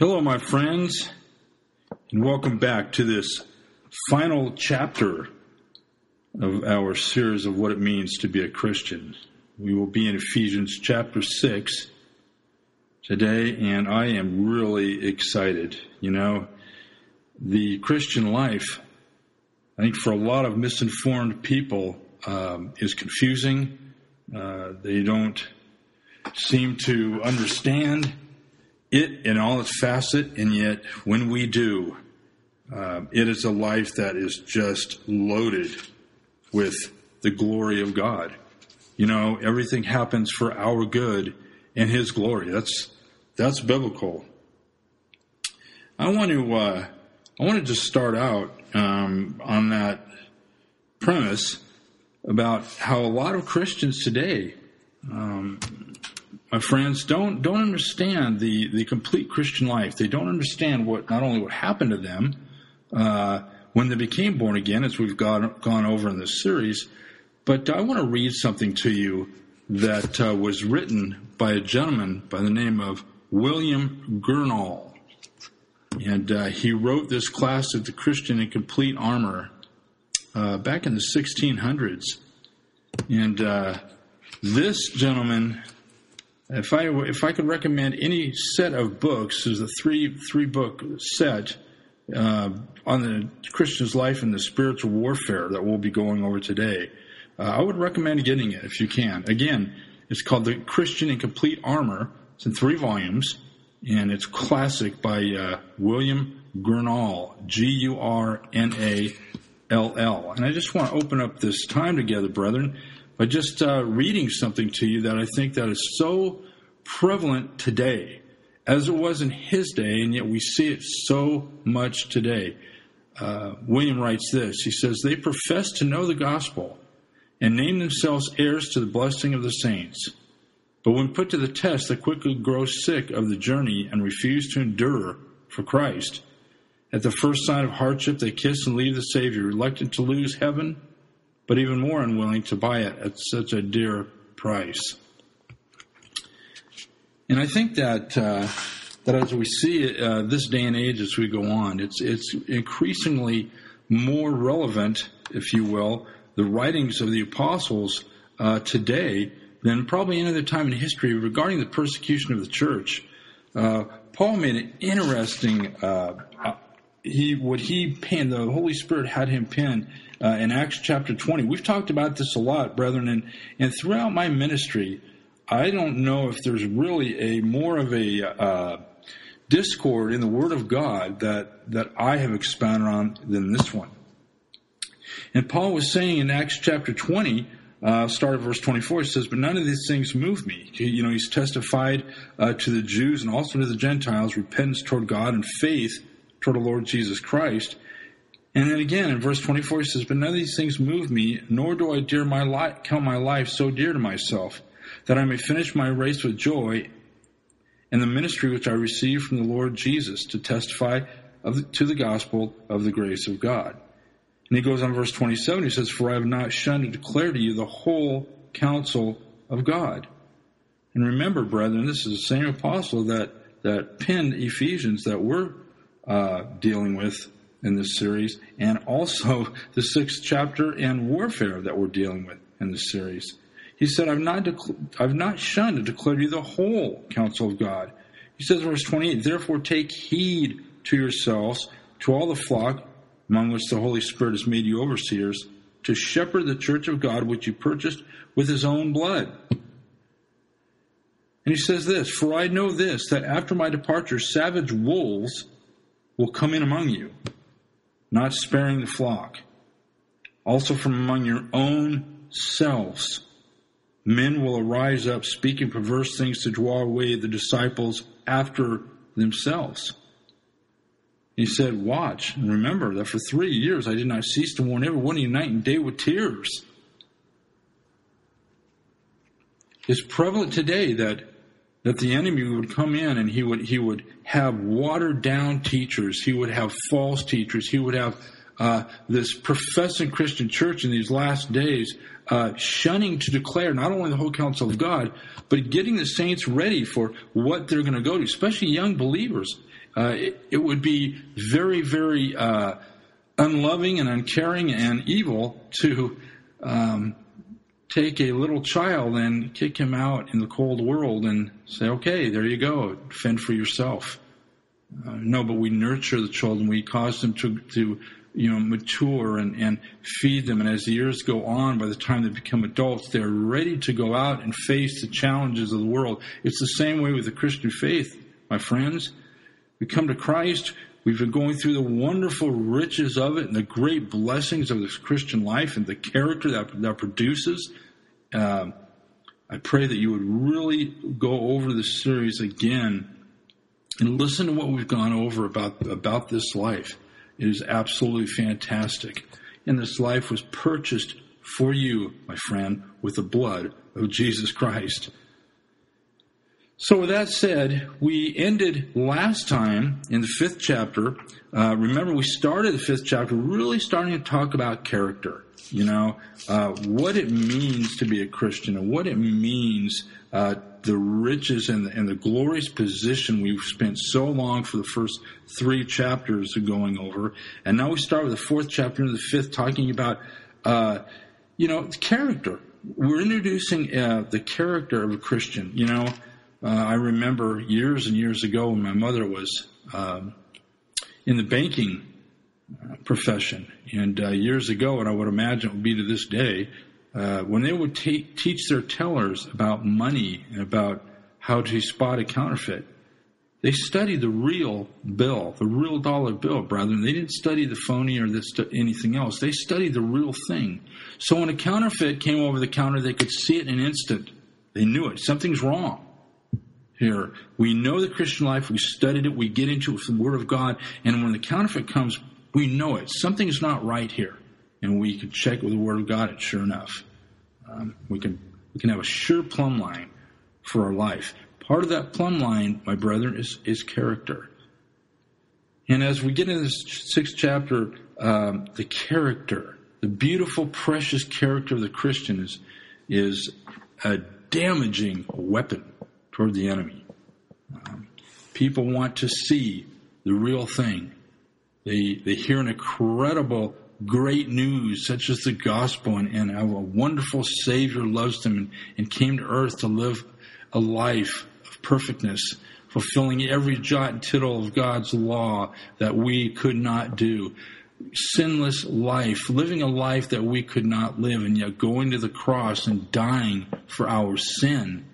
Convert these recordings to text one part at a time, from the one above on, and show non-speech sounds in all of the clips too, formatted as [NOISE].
Hello, my friends, and welcome back to this final chapter of our series of what it means to be a Christian. We will be in Ephesians chapter 6 today, and I am really excited. You know, the Christian life, I think for a lot of misinformed people, um, is confusing. Uh, they don't seem to understand it in all its facet, and yet when we do, uh, it is a life that is just loaded with the glory of God. You know, everything happens for our good and His glory. That's that's biblical. I want to uh, I wanted to just start out um, on that premise about how a lot of Christians today um, my friends don't don't understand the the complete Christian life. They don't understand what not only what happened to them uh, when they became born again, as we've gone gone over in this series. But I want to read something to you that uh, was written by a gentleman by the name of William Gurnall, and uh, he wrote this class of the Christian in Complete Armor uh, back in the 1600s, and uh, this gentleman if I if I could recommend any set of books, there's a three three book set uh, on the Christian's life and the spiritual warfare that we'll be going over today. Uh, I would recommend getting it if you can. Again, it's called The Christian in Complete Armor. It's in three volumes, and it's classic by uh, William Gurnall, G U R N A L L. And I just want to open up this time together, brethren by just uh, reading something to you that I think that is so prevalent today as it was in his day, and yet we see it so much today. Uh, William writes this. He says, They profess to know the gospel and name themselves heirs to the blessing of the saints. But when put to the test, they quickly grow sick of the journey and refuse to endure for Christ. At the first sign of hardship, they kiss and leave the Savior, reluctant to lose heaven but even more unwilling to buy it at such a dear price. And I think that uh, that as we see uh, this day and age as we go on, it's it's increasingly more relevant, if you will, the writings of the apostles uh, today than probably any other time in history regarding the persecution of the church. Uh, Paul made an interesting uh, he what he penned. The Holy Spirit had him pen uh, in Acts chapter 20. We've talked about this a lot, brethren, and, and throughout my ministry, I don't know if there's really a more of a uh, discord in the Word of God that, that I have expounded on than this one. And Paul was saying in Acts chapter 20, uh, start of verse 24, he says, But none of these things move me. You know, he's testified uh, to the Jews and also to the Gentiles repentance toward God and faith toward the Lord Jesus Christ. And then again in verse 24 he says, But none of these things move me, nor do I dear my life, count my life so dear to myself, that I may finish my race with joy and the ministry which I received from the Lord Jesus to testify the, to the gospel of the grace of God. And he goes on verse 27, he says, For I have not shunned to declare to you the whole counsel of God. And remember, brethren, this is the same apostle that, that penned Ephesians that we're uh, dealing with in this series, and also [LAUGHS] the sixth chapter and warfare that we're dealing with in this series. He said, I've not, I've not shunned to declare to you the whole counsel of God. He says, verse 28, Therefore take heed to yourselves, to all the flock among which the Holy Spirit has made you overseers, to shepherd the church of God which you purchased with his own blood. And he says this, For I know this, that after my departure, savage wolves will come in among you not sparing the flock. Also from among your own selves, men will arise up speaking perverse things to draw away the disciples after themselves. He said, Watch and remember that for three years I did not cease to warn every one of you night and day with tears. It's prevalent today that that the enemy would come in and he would he would have watered down teachers he would have false teachers he would have uh, this professing christian church in these last days uh, shunning to declare not only the whole counsel of God, but getting the saints ready for what they're going to go to, especially young believers. Uh, it, it, would be very, very uh, unloving and uncaring and evil to um, take a little child and kick him out in the cold world and say, okay, there you go, fend for yourself. Uh, no, but we nurture the children. We cause them to, to you know, mature and, and feed them. And as the years go on, by the time they become adults, they're ready to go out and face the challenges of the world. It's the same way with the Christian faith, my friends. We come to Christ. We've been going through the wonderful riches of it and the great blessings of this Christian life and the character that, that produces. Um, I pray that you would really go over this series again and listen to what we've gone over about, about this life. It is absolutely fantastic. And this life was purchased for you, my friend, with the blood of Jesus Christ. So, with that said, we ended last time in the fifth chapter. Uh, remember, we started the fifth chapter really starting to talk about character. You know, uh, what it means to be a Christian and what it means uh, the riches and the, and the glorious position we've spent so long for the first three chapters going over. And now we start with the fourth chapter and the fifth talking about, uh, you know, character. We're introducing uh, the character of a Christian. You know, uh, I remember years and years ago when my mother was um, in the banking uh, profession, and uh, years ago, and I would imagine it would be to this day, uh, when they would te- teach their tellers about money and about how to spot a counterfeit, they studied the real bill, the real dollar bill, brethren. They didn't study the phony or this, anything else. They studied the real thing. So when a counterfeit came over the counter, they could see it in an instant. They knew it. Something's wrong here. We know the Christian life. We studied it. We get into it with the Word of God. And when the counterfeit comes, we know it. Something's not right here and we can check with the Word of God, and sure enough, um, we can we can have a sure plumb line for our life. Part of that plumb line, my brethren, is is character. And as we get into this sixth chapter, um, the character, the beautiful, precious character of the Christian is is a damaging weapon toward the enemy. Um, people want to see the real thing. They they hear an incredible great news, such as the gospel, and, and how a wonderful Savior loves them and, and came to earth to live a life of perfectness, fulfilling every jot and tittle of God's law that we could not do. Sinless life, living a life that we could not live, and yet going to the cross and dying for our sin.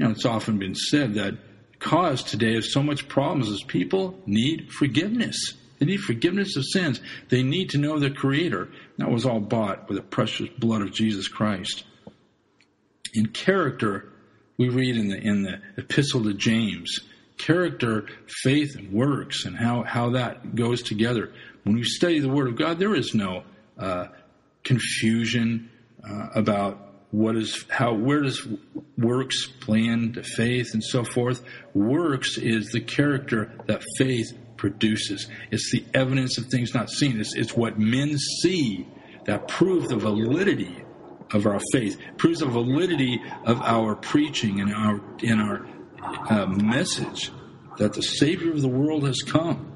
You know, it's often been said that cause today of so much problems is people need forgiveness. They need forgiveness of sins. They need to know their Creator. That was all bought with the precious blood of Jesus Christ. In character, we read in the in the Epistle to James, character, faith, and works, and how how that goes together. When we study the Word of God, there is no uh, confusion uh, about what is how where does works plan to faith and so forth. Works is the character that faith produces. It's the evidence of things not seen. It's, it's what men see that prove the validity of our faith, proves the validity of our preaching and our in our uh, message that the Savior of the world has come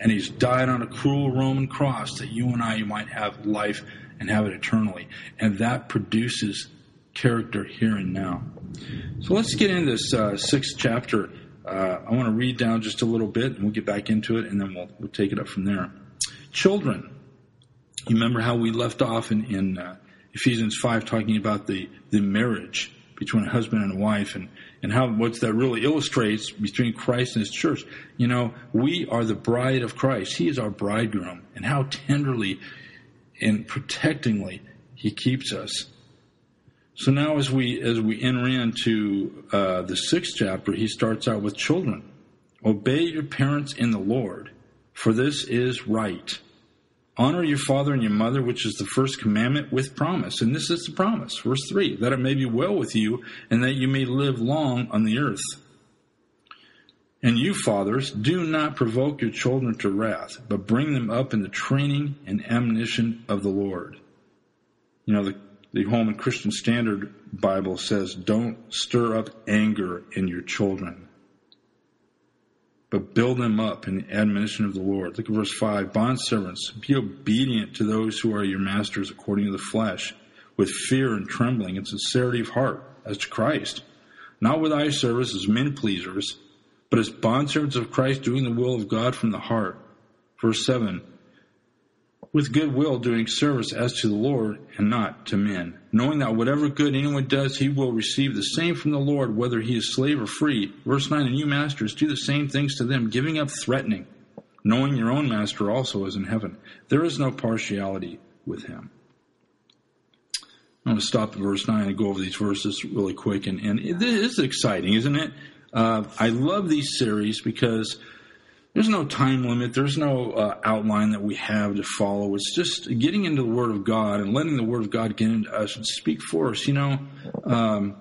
and He's died on a cruel Roman cross that you and I might have life and have it eternally, and that produces character here and now. So let's get into this uh, sixth chapter uh, I want to read down just a little bit and we'll get back into it and then we'll, we'll take it up from there. Children. You remember how we left off in, in uh, Ephesians 5 talking about the, the marriage between a husband and a wife and, and how what that really illustrates between Christ and his church. You know, we are the bride of Christ. He is our bridegroom and how tenderly and protectingly he keeps us. So now, as we as we enter into uh, the sixth chapter, he starts out with children. Obey your parents in the Lord, for this is right. Honor your father and your mother, which is the first commandment with promise. And this is the promise. Verse 3 that it may be well with you and that you may live long on the earth. And you, fathers, do not provoke your children to wrath, but bring them up in the training and admonition of the Lord. you know, the, the Holman Christian Standard Bible says, don't stir up anger in your children, but build them up in the admonition of the Lord. Look at verse 5. Bondservants, be obedient to those who are your masters according to the flesh, with fear and trembling and sincerity of heart, as to Christ, not with eye service as men pleasers, but as bondservants of Christ, doing the will of God from the heart. Verse 7 with good will doing service as to the Lord and not to men, knowing that whatever good anyone does, he will receive the same from the Lord, whether he is slave or free. Verse 9, and you masters, do the same things to them, giving up threatening, knowing your own master also is in heaven. There is no partiality with him. I'm going to stop at verse 9 and go over these verses really quick. And, and it is exciting, isn't it? Uh, I love these series because there's no time limit. There's no uh, outline that we have to follow. It's just getting into the Word of God and letting the Word of God get into us and speak for us. You know, um,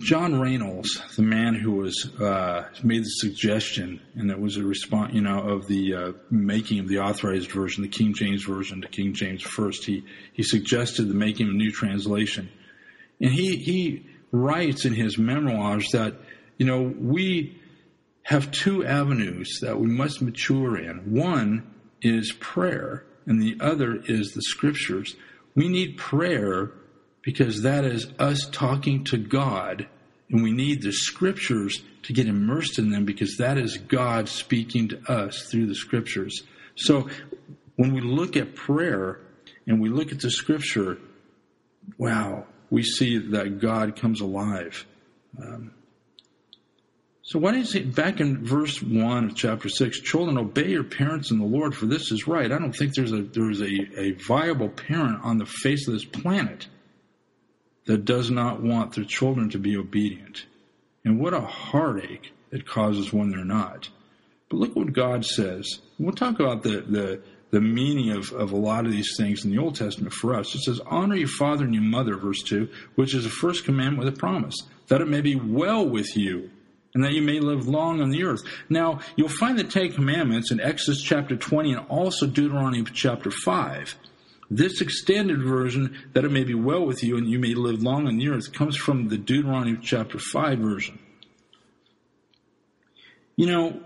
John Reynolds, the man who was uh, made the suggestion, and it was a response, you know, of the uh, making of the authorized version, the King James version to King James first. He he suggested the making of a new translation, and he he writes in his memoirs that you know, we have two avenues that we must mature in. One is prayer, and the other is the scriptures. We need prayer because that is us talking to God, and we need the scriptures to get immersed in them because that is God speaking to us through the scriptures. So when we look at prayer and we look at the scripture, wow, we see that God comes alive. Um, so why does it back in verse one of chapter six, children obey your parents in the Lord, for this is right. I don't think there's a there's a, a viable parent on the face of this planet that does not want their children to be obedient. And what a heartache it causes when they're not. But look what God says. We'll talk about the the the meaning of, of a lot of these things in the Old Testament for us. It says, Honor your father and your mother, verse 2, which is the first commandment with a promise, that it may be well with you and that you may live long on the earth. Now, you'll find the Ten Commandments in Exodus chapter 20 and also Deuteronomy chapter 5. This extended version, that it may be well with you and you may live long on the earth, comes from the Deuteronomy chapter 5 version. You know,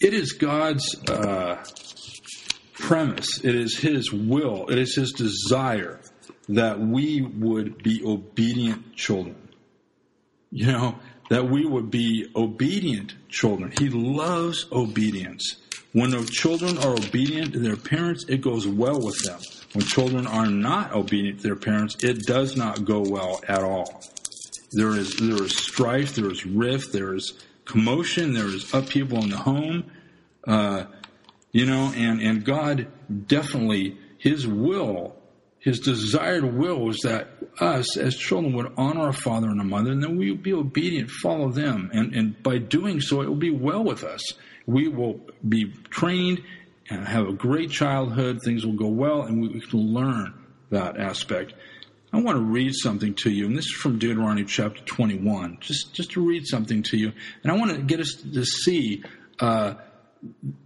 it is God's uh, premise, it is His will, it is His desire that we would be obedient children. You know, that we would be obedient children. He loves obedience. When the children are obedient to their parents, it goes well with them. When children are not obedient to their parents, it does not go well at all. There is there is strife, there is rift, there is commotion, there is upheaval in the home. Uh, you know, and and God definitely His will his desired will was that us as children would honor our father and our mother, and then we would be obedient, follow them. And, and by doing so, it will be well with us. We will be trained and have a great childhood. Things will go well, and we can learn that aspect. I want to read something to you, and this is from Deuteronomy chapter 21, just, just to read something to you. And I want to get us to see uh,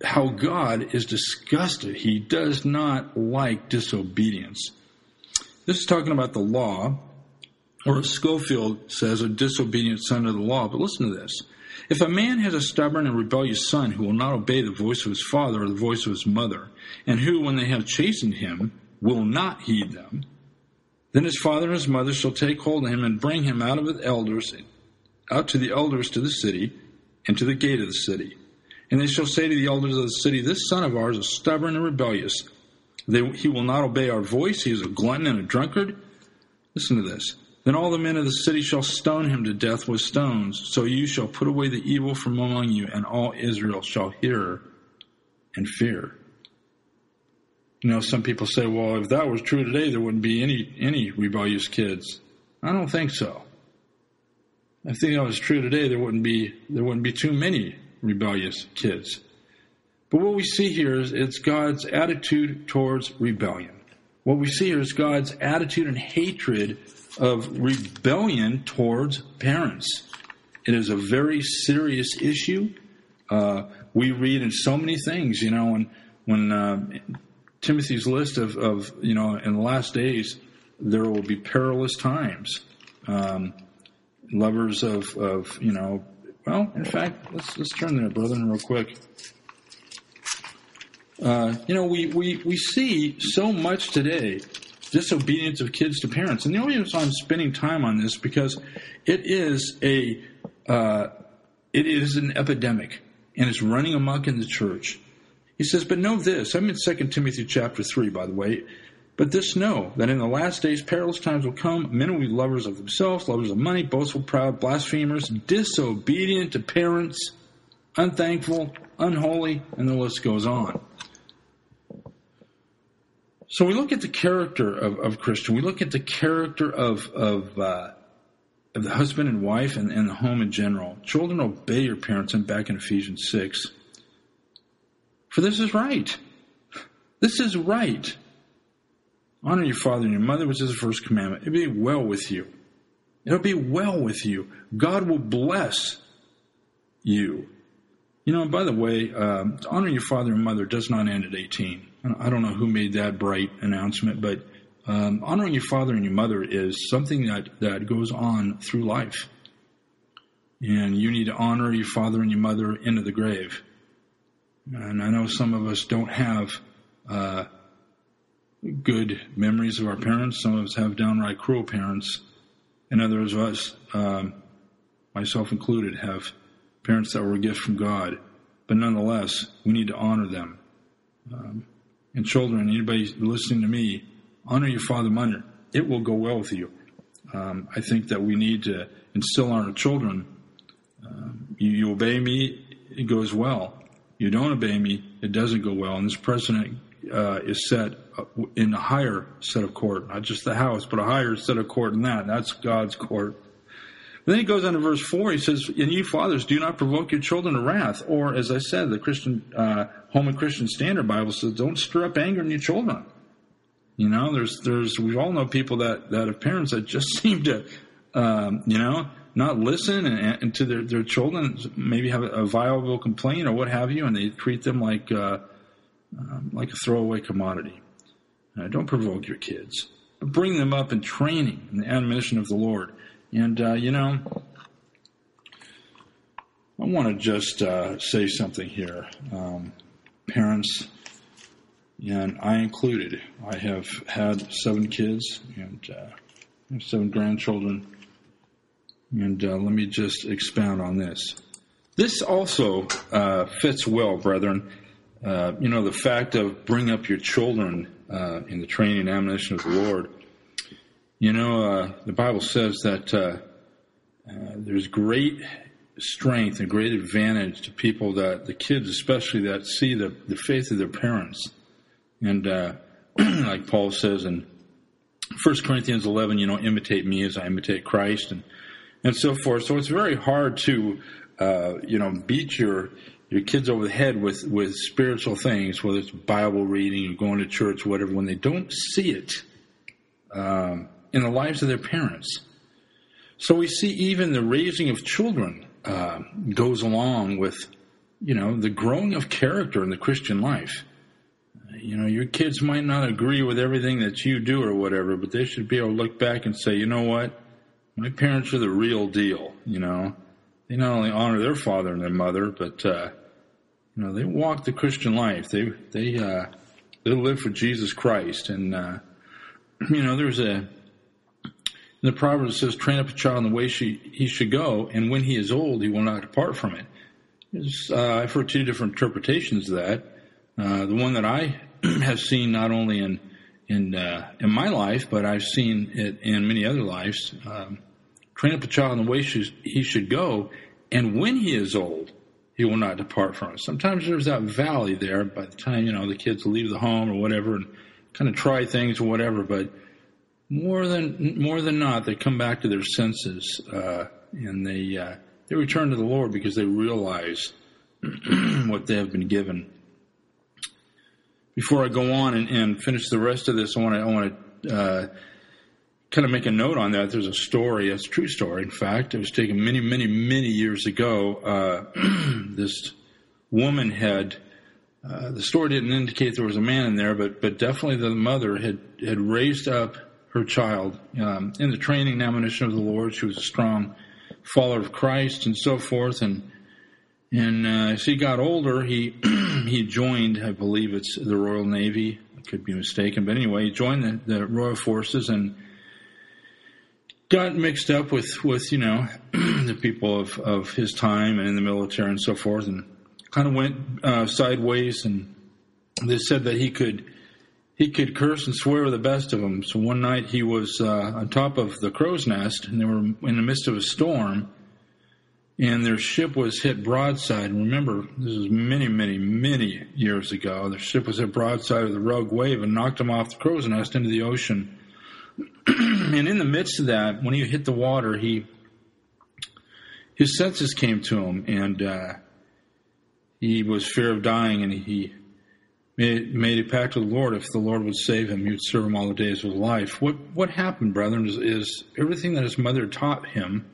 how God is disgusted. He does not like disobedience. This is talking about the law, or as Scofield says, a disobedient son of the law. But listen to this. If a man has a stubborn and rebellious son who will not obey the voice of his father or the voice of his mother, and who, when they have chastened him, will not heed them, then his father and his mother shall take hold of him and bring him out of the elders, out to the elders to the city, and to the gate of the city. And they shall say to the elders of the city, This son of ours is stubborn and rebellious. They, he will not obey our voice. He is a glutton and a drunkard. Listen to this. Then all the men of the city shall stone him to death with stones. So you shall put away the evil from among you, and all Israel shall hear and fear. You know, some people say, well, if that was true today, there wouldn't be any, any rebellious kids. I don't think so. I think that was true today, there wouldn't be, there wouldn't be too many rebellious kids. But what we see here is it's God's attitude towards rebellion. What we see here is God's attitude and hatred of rebellion towards parents. It is a very serious issue. Uh, we read in so many things, you know, when when uh, Timothy's list of, of, you know, in the last days, there will be perilous times. Um, lovers of, of, you know, well, in fact, let's, let's turn there, brethren, real quick. Uh, you know, we, we, we see so much today disobedience of kids to parents. And the only reason I'm spending time on this because it is a uh, it is an epidemic and it's running amok in the church. He says, but know this. I'm in 2 Timothy chapter 3, by the way. But this know, that in the last days perilous times will come. Men will be lovers of themselves, lovers of money, boastful, proud, blasphemers, disobedient to parents, unthankful, unholy, and the list goes on. So we look at the character of, of Christian. We look at the character of, of uh, of the husband and wife and, and the home in general. Children, obey your parents. I'm back in Ephesians 6. For this is right. This is right. Honor your father and your mother, which is the first commandment. It'll be well with you. It'll be well with you. God will bless you. You know, by the way, uh, your father and mother does not end at 18. I don't know who made that bright announcement, but um, honoring your father and your mother is something that, that goes on through life. And you need to honor your father and your mother into the grave. And I know some of us don't have uh, good memories of our parents. Some of us have downright cruel parents. And others of us, um, myself included, have parents that were a gift from God. But nonetheless, we need to honor them. Um, and children, anybody listening to me, honor your father mother. It will go well with you. Um, I think that we need to instill on our children. Um, you, you, obey me, it goes well. You don't obey me, it doesn't go well. And this president uh, is set in a higher set of court, not just the House, but a higher set of court than that. That's God's court. Then he goes on to verse 4, he says, And you fathers, do not provoke your children to wrath. Or, as I said, the Christian, uh, Holman Christian Standard Bible says, don't stir up anger in your children. You know, there's there's we all know people that that have parents that just [LAUGHS] seem to, um, you know, not listen and, and, to their their children, maybe have a, viable complaint or what have you, and they treat them like uh, um, like a throwaway commodity. Uh, don't provoke your kids. Bring them up in training and the admonition of the Lord. And uh, you know, I want to just uh, say something here, um, parents and I included. I have had seven kids and uh, seven grandchildren. And uh, let me just expound on this. This also uh, fits well, brethren. Uh, you know, the fact of bring up your children in the training and admonition of the Lord. You know, uh, the Bible says that there's great strength and great advantage to people that, the kids especially, that see the, the faith of their parents and uh, [CLEARS THROAT] like Paul says in 1 Corinthians 11, you know, imitate me as I imitate Christ and, and so forth. So it's very hard to, uh, you know, beat your, your kids over the head with, with spiritual things, whether it's Bible reading or going to church, whatever, when they don't see it um, in the lives of their parents. So we see even the raising of children uh, goes along with, you know, the growing of character in the Christian life you know, your kids might not agree with everything that you do or whatever, but they should be able to look back and say, you know what? My parents are the real deal, you know. They not only honor their father and their mother, but, uh, you know, they walk the Christian life. They, they, uh, they live for Jesus Christ. And, uh, [CLEARS THROAT] you know, there's a, the Proverbs says, train up a child in the way she, he should go, and when he is old, he will not depart from it. Uh, I've heard two different interpretations of that. Uh, the one that I [CLEARS THROAT] have seen not only in in uh, in my life, but I've seen it in many other lives. Um, train up a child in the way she, he should go, and when he is old, he will not depart from it. Sometimes there's that valley there by the time you know the kids leave the home or whatever, and kind of try things or whatever. But more than more than not, they come back to their senses uh, and they uh, they return to the Lord because they realize [CLEARS THROAT] what they have been given before I go on and, and finish the rest of this, I want to I want to uh, kind of make a note on that. There's a story, it's a true story. In fact, it was taken many, many, many years ago. Uh, [CLEARS THROAT] this woman had uh, the story didn't indicate there was a man in there, but but definitely the mother had had raised up her child um, in the training and admonition of the Lord. She was a strong follower of Christ and so forth. And and uh, as he got older, he [CLEARS THROAT] he joined, I believe it's the Royal Navy. I could be mistaken, but anyway, he joined the, the Royal Forces and got mixed up with with you know [CLEARS THROAT] the people of of his time and in the military and so forth, and kind of went uh, sideways. And they said that he could he could curse and swear with the best of them. So one night he was uh, on top of the crow's nest, and they were in the midst of a storm, and their ship was hit broadside. And remember, this was many, many, many years ago. Their ship was hit broadside of the rogue wave and knocked them off the crow's nest into the ocean. [CLEARS THROAT] and in the midst of that, when he hit the water, he his senses came to him, and uh, he was fear of dying, and he made, made a pact with the Lord. If the Lord would save him, he would serve him all the days of his life. What what happened, brethren, is, is everything that his mother taught him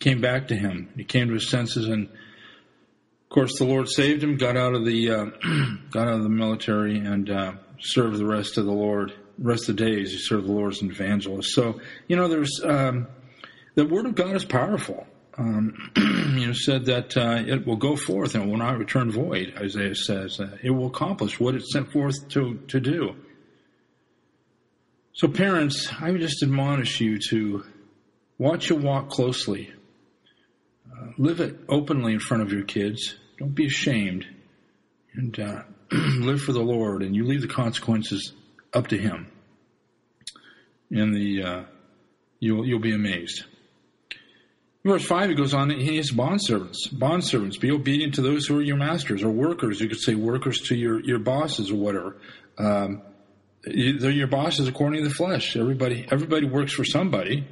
came back to him. He came to his senses, and of course, the Lord saved him. Got out of the uh, [CLEARS THROAT] got out of the military and uh, served the rest of the Lord. Rest of the days, he served the Lord as an evangelist. So you know, there's um, the word of God is powerful um, [CLEARS THROAT] said that uh, it will go forth and will not return void. Isaiah says uh, it will accomplish what it sent forth to to do. So, parents, I would just admonish you to watch your walk closely. Uh, live it openly in front of your kids. Don't be ashamed, and uh, [CLEARS THROAT] live for the Lord. And you leave the consequences up to Him. And the uh, you'll you'll be amazed. Verse 5, he goes on, he has bondservants. Bondservants, be obedient to those who are your masters or workers. You could say workers to your, your bosses or whatever. Um, they're your bosses according to the flesh. Everybody, everybody works for somebody.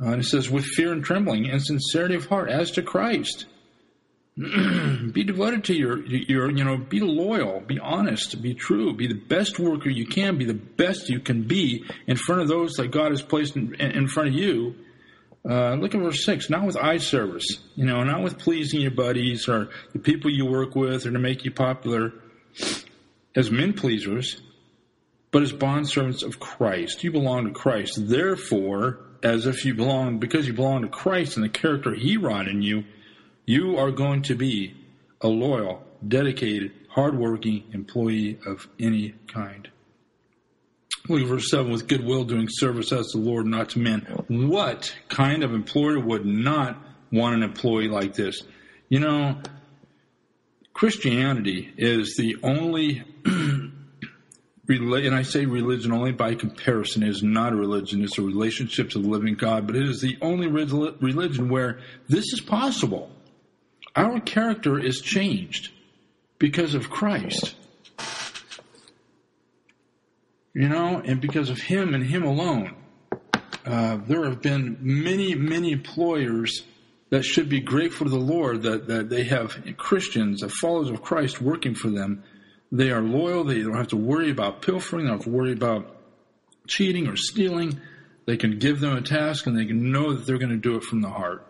Uh, and it says, with fear and trembling and sincerity of heart, as to Christ. [CLEARS THROAT] be devoted to your, your, you know, be loyal, be honest, be true, be the best worker you can, be the best you can be in front of those that God has placed in, in front of you uh, look at verse 6. Not with eye service, you know, not with pleasing your buddies or the people you work with or to make you popular as men pleasers, but as bondservants of Christ. You belong to Christ. Therefore, as if you belong, because you belong to Christ and the character He wrought in you, you are going to be a loyal, dedicated, hardworking employee of any kind. Look at verse 7 with goodwill doing service as the Lord, not to men. What kind of employer would not want an employee like this? You know, Christianity is the only, [CLEARS THROAT] and I say religion only by comparison, is not a religion, it's a relationship to the living God, but it is the only religion where this is possible. Our character is changed because of Christ. You know, and because of him and him alone, uh, there have been many, many employers that should be grateful to the Lord that, that they have Christians, the followers of Christ working for them. They are loyal. They don't have to worry about pilfering. They don't have to worry about cheating or stealing. They can give them a task and they can know that they're going to do it from the heart.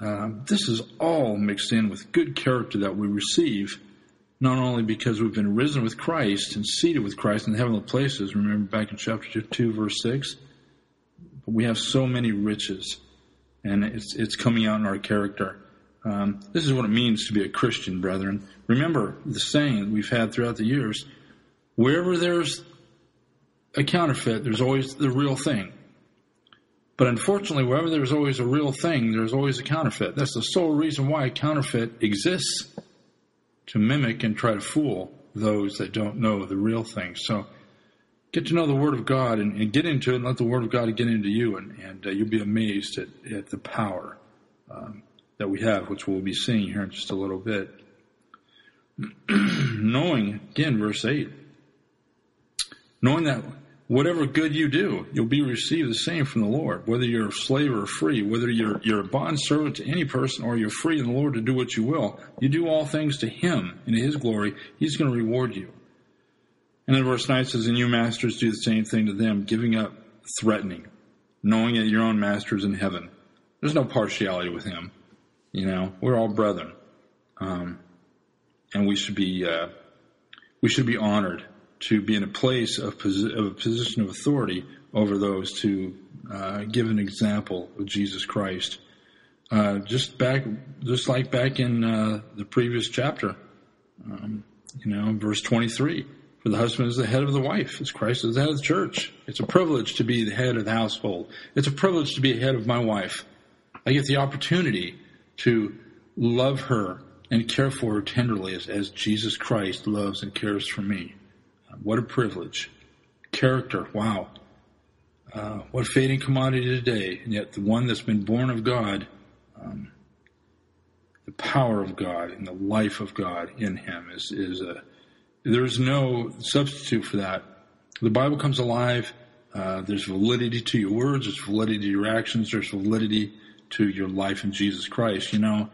Uh, this is all mixed in with good character that we receive not only because we've been risen with Christ and seated with Christ in heavenly places, remember back in chapter 2, verse 6, but we have so many riches, and it's, it's coming out in our character. Um, this is what it means to be a Christian, brethren. Remember the saying we've had throughout the years wherever there's a counterfeit, there's always the real thing. But unfortunately, wherever there's always a real thing, there's always a counterfeit. That's the sole reason why a counterfeit exists to mimic and try to fool those that don't know the real thing. So get to know the Word of God and, and get into it and let the Word of God get into you, and, and uh, you'll be amazed at, at the power um, that we have, which we'll be seeing here in just a little bit. [CLEARS THROAT] knowing, again, verse 8, knowing that whatever good you do, you'll be received the same from the Lord, whether you're a slave or free, whether you're, you're a bond servant to any person or you're free in the Lord to do what you will. You do all things to Him and to His glory. He's going to reward you. And then verse 9 says, And you masters do the same thing to them, giving up threatening, knowing that your own master is in heaven. There's no partiality with Him. You know, we're all brethren. Um, and we should be uh, we should be honored to be in a place of, posi- of a position of authority over those to uh, give an example of Jesus Christ. Uh, just back, just like back in uh, the previous chapter, um, you know, verse 23. For the husband is the head of the wife, as Christ is the head of the church. It's a privilege to be the head of the household. It's a privilege to be head of my wife. I get the opportunity to love her and care for her tenderly as, as Jesus Christ loves and cares for me. What a privilege. Character, wow. Uh, what fading commodity today, and yet the one that's been born of God, um, the power of God and the life of God in him is, is a, there's no substitute for that. The Bible comes alive. Uh, there's validity to your words. There's validity to your actions. There's validity to your life in Jesus Christ. You know,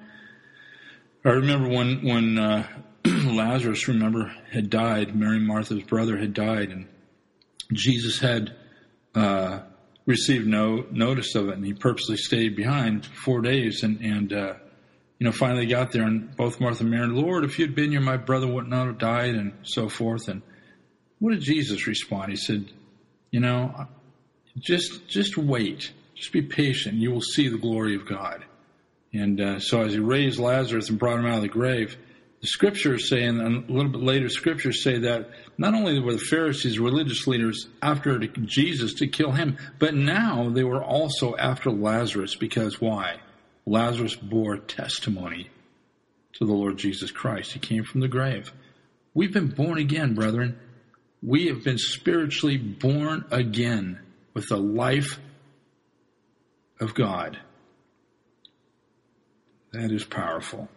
I remember when when uh, [CLEARS THROAT] Lazarus, remember, had died. Mary Martha's brother had died, and Jesus had uh, received no notice of it, and he purposely stayed behind four days, and and uh, you know finally got there, and both Martha and Mary, Lord, if you'd been here, my brother would not have died, and so forth. And what did Jesus respond? He said, you know, just just wait, just be patient, you will see the glory of God. And uh, so as he raised Lazarus and brought him out of the grave, the scriptures say, and a little bit later, scriptures say that not only were the Pharisees religious leaders after Jesus to kill him, but now they were also after Lazarus because why? Lazarus bore testimony to the Lord Jesus Christ. He came from the grave. We've been born again, brethren. We have been spiritually born again with the life of God. That is powerful.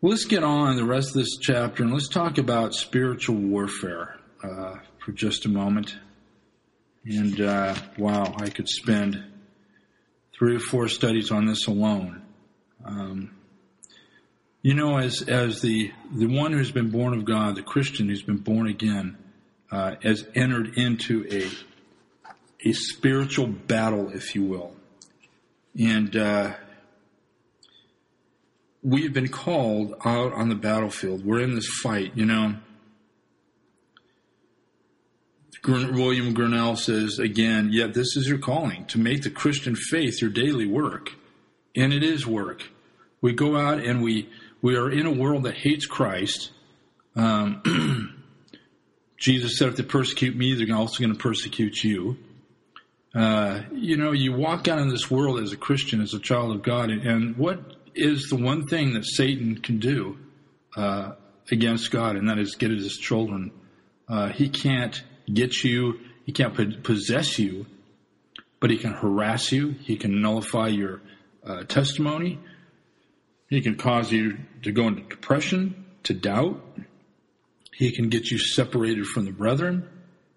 Let's get on the rest of this chapter and let's talk about spiritual warfare uh, for just a moment. And uh, wow, I could spend three or four studies on this alone. Um, you know, as as the the one who's been born of God, the Christian who's been born again, uh, has entered into a a spiritual battle, if you will, and uh, we have been called out on the battlefield. We're in this fight, you know. William Gurnall says again, yet this is your calling to make the Christian faith your daily work. And it is work. We go out and we, we are in a world that hates Christ. Um, [CLEARS THROAT] Jesus said, if they persecute me, they're also going to persecute you. Uh, you know, you walk out in this world as a Christian, as a child of God, and, and what is the one thing that Satan can do uh, against God, and that is get at his children. Uh, he can't get you, he can't possess you, but he can harass you, he can nullify your uh, testimony, he can cause you to go into depression, to doubt, he can get you separated from the brethren,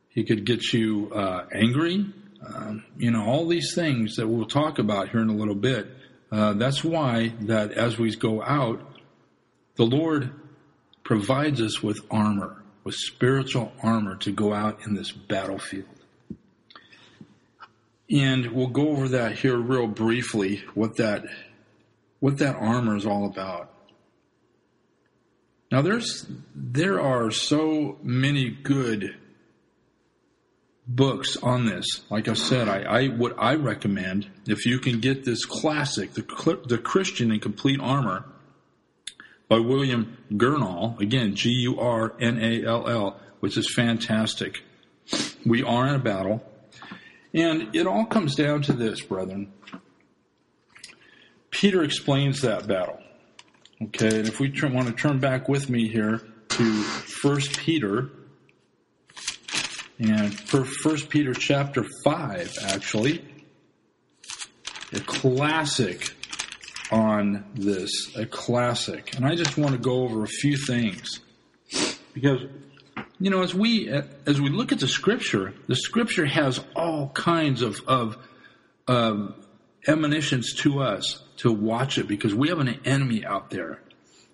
he could get you uh, angry. Um, you know, all these things that we'll talk about here in a little bit uh, that's why that as we go out, the Lord provides us with armor, with spiritual armor to go out in this battlefield. And we'll go over that here real briefly, what that what that armor is all about. Now there's there are so many good books on this. Like I said, I, I what I recommend if you can get this classic, the the Christian in Complete Armor by William Gurnall, again G U R N A L L, which is fantastic. We are in a battle, and it all comes down to this, brethren. Peter explains that battle. Okay, and if we want to turn back with me here to First Peter and for First Peter chapter five, actually, a classic on this, a classic. And I just want to go over a few things because you know as we as we look at the scripture, the scripture has all kinds of of um, emanations to us to watch it because we have an enemy out there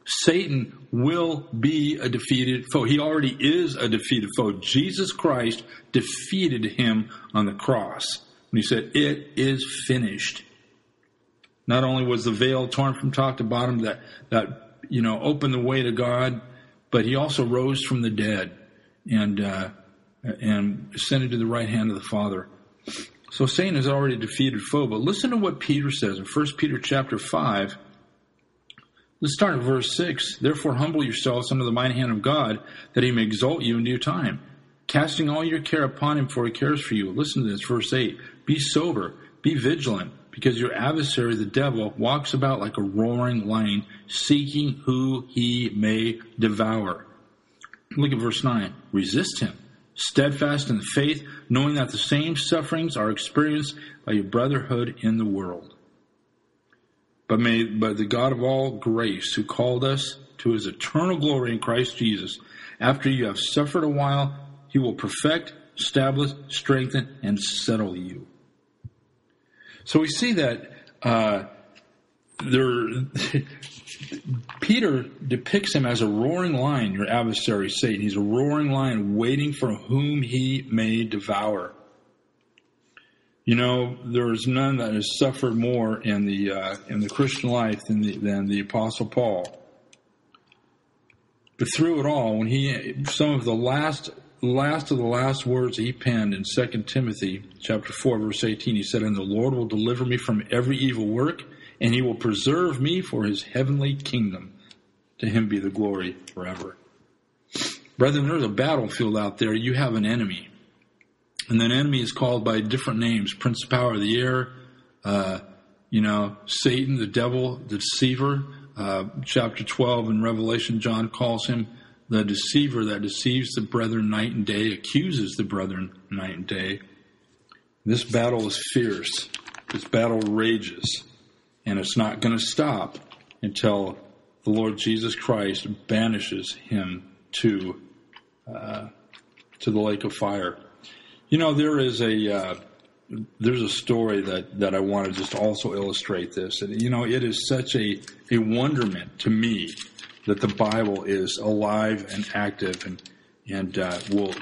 Satan will be a defeated foe. He already is a defeated foe. Jesus Christ defeated him on the cross when he said, It is finished. Not only was the veil torn from top to bottom that, that you know, opened the way to God, but he also rose from the dead and uh, and ascended to the right hand of the Father. So Satan is already a defeated foe. But listen to what Peter says in 1 Peter chapter 5. Let's start at verse 6. Therefore, humble yourselves under the mighty hand of God, that he may exalt you in due time, casting all your care upon him, for he cares for you. Listen to this, verse 8. Be sober, be vigilant, because your adversary, the devil, walks about like a roaring lion, seeking who he may devour. Look at verse 9. Resist him steadfast in the faith, knowing that the same sufferings are experienced by your brotherhood in the world. But may but the God of all grace, who called us to his eternal glory in Christ Jesus, after you have suffered a while, he will perfect, establish, strengthen, and settle you. So we see that uh, there [LAUGHS] Peter depicts him as a roaring lion, your adversary Satan. He's a roaring lion waiting for whom he may devour. You know, there is none that has suffered more in the uh, in the Christian life than the, than the Apostle Paul. But through it all, when he some of the last last of the last words he penned in 2 Timothy chapter 4 verse 18 he said and the Lord will deliver me from every evil work and he will preserve me for his heavenly kingdom. To him be the glory forever. Brethren, there's a battlefield out there. You have an enemy. And that enemy is called by different names Prince of Power of the Air, uh, you know, Satan, the devil, the deceiver. Uh, chapter 12 in Revelation, John calls him the deceiver that deceives the brethren night and day, accuses the brethren night and day. This battle is fierce. This battle rages and it's not going to stop until the Lord Jesus Christ banishes him to uh, to the lake of fire. You know, there is a uh, there's a story that that I want to just also illustrate this, and you know, it is such a a wonderment to me that the Bible is alive and active, and and uh, will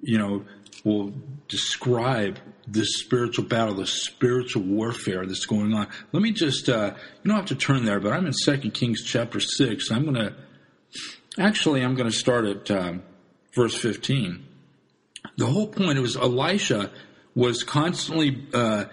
you know will describe this spiritual battle, this spiritual warfare that's going on. Let me just, uh, you don't have to turn there, but I'm in Second Kings chapter 6. I'm to, actually, I'm to start at um, verse 15. The whole point was Elisha was constantly uh,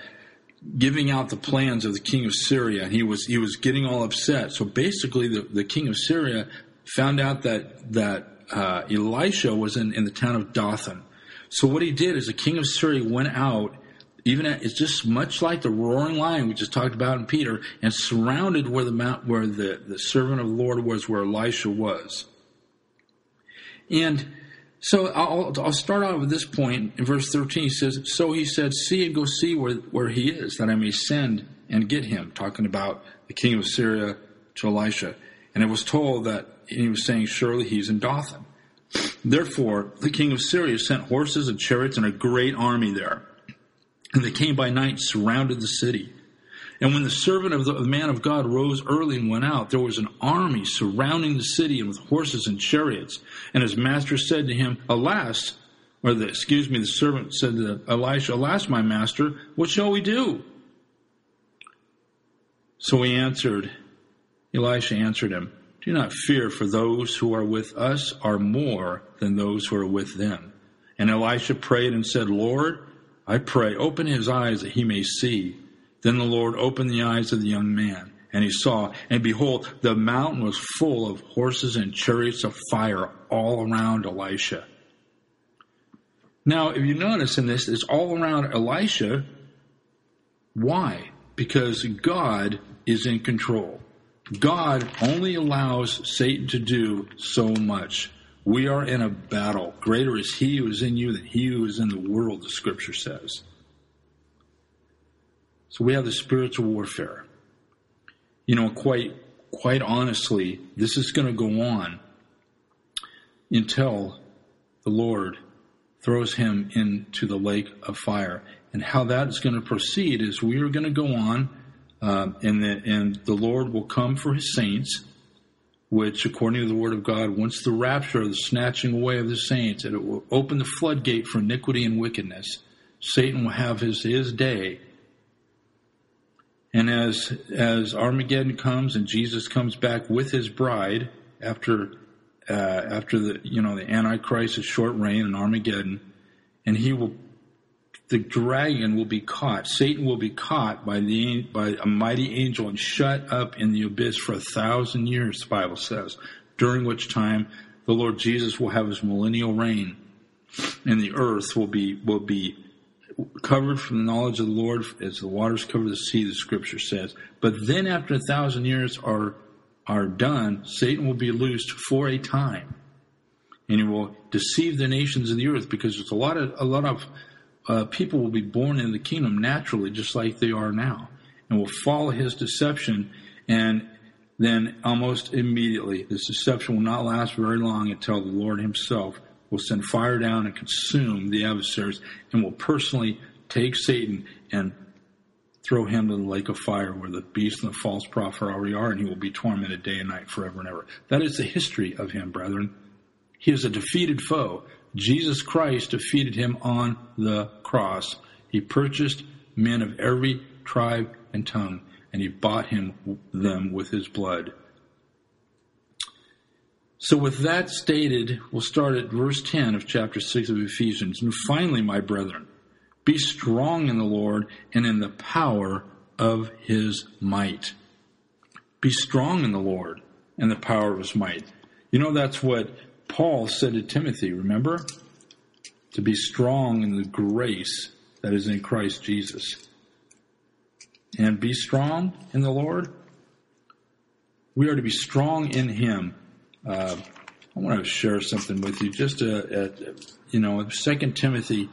giving out the plans of the king of Syria, and he was he was getting all upset. So basically, the, the king of Syria found out that that uh, Elisha was in, in the town of Dothan, so what he did is the king of Syria went out, even at, it's just much like the roaring lion we just talked about in Peter, and surrounded where the mount, where the, the servant of the Lord was, where Elisha was. And so I'll, I'll start out with this point in verse 13. He says, So he said, See and go see where, where he is, that I may send and get him, talking about the king of Syria to Elisha. And it was told that he was saying, Surely he's in Dothan. Therefore, the king of Syria sent horses and chariots and a great army there. And they came by night, surrounded the city. And when the servant of the man of God rose early and went out, there was an army surrounding the city and with horses and chariots. And his master said to him, Alas, or the, excuse me, the servant said to Elisha, Alas, my master, what shall we do? So he answered, Elisha answered him, do not fear, for those who are with us are more than those who are with them. And Elisha prayed and said, Lord, I pray, open his eyes that he may see. Then the Lord opened the eyes of the young man, and he saw, and behold, the mountain was full of horses and chariots of fire all around Elisha. Now, if you notice in this, it's all around Elisha. Why? Because God is in control. God only allows Satan to do so much. We are in a battle. Greater is he who is in you than he who is in the world, the scripture says. So we have the spiritual warfare. You know, quite quite honestly, this is going to go on until the Lord throws him into the lake of fire. And how that is going to proceed is we are going to go on uh, and, the, and the Lord will come for his saints, which, according to the word of God, once the rapture, the snatching away of the saints, and it will open the floodgate for iniquity and wickedness. Satan will have his, his day. And as, as Armageddon comes and Jesus comes back with his bride after uh, after the you know the Antichrist, a short reign, and Armageddon, and he will the dragon will be caught. Satan will be caught by the by a mighty angel and shut up in the abyss for a thousand years. The Bible says, during which time the Lord Jesus will have his millennial reign, and the earth will be will be covered from the knowledge of the Lord as the waters cover the sea. The Scripture says. But then, after a thousand years are are done, Satan will be loosed for a time, and he will deceive the nations of the earth because there's a lot of a lot of uh, people will be born in the kingdom naturally, just like they are now, and will follow his deception. And then, almost immediately, this deception will not last very long until the Lord himself will send fire down and consume the adversaries and will personally take Satan and throw him in the lake of fire where the beast and the false prophet already are, and he will be tormented day and night forever and ever. That is the history of him, brethren. He is a defeated foe. Jesus Christ defeated him on the cross. He purchased men of every tribe and tongue, and he bought him them with his blood. So, with that stated, we'll start at verse 10 of chapter 6 of Ephesians. And finally, my brethren, be strong in the Lord and in the power of his might. Be strong in the Lord and the power of his might. You know, that's what Paul said to Timothy, remember? To be strong in the grace that is in Christ Jesus. And be strong in the Lord. We are to be strong in Him. Uh, I want to share something with you. Just, uh, at, you know, Second Timothy,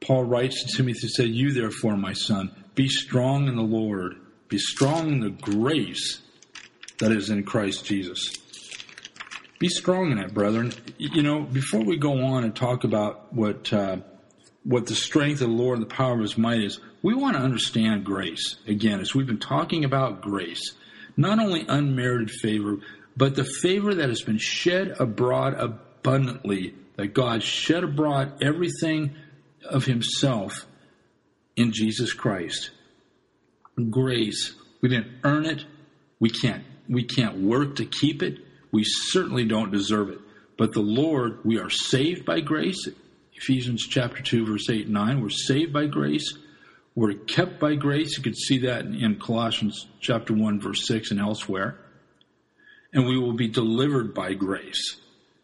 Paul writes to Timothy, said, You therefore, my son, be strong in the Lord. Be strong in the grace that is in Christ Jesus be strong in it, brethren. You know, before we go on and talk about what uh, what the strength of the Lord and the power of His might is, we want to understand grace again, as we've been talking about grace, not only unmerited favor, but the favor that has been shed abroad abundantly. That God shed abroad everything of Himself in Jesus Christ. Grace. We didn't earn it. We can't. We can't work to keep it. We certainly don't deserve it. But the Lord, we are saved by grace. Ephesians chapter 2, verse 8 and 9. We're saved by grace. We're kept by grace. You can see that in Colossians chapter 1, verse 6 and elsewhere. And we will be delivered by grace.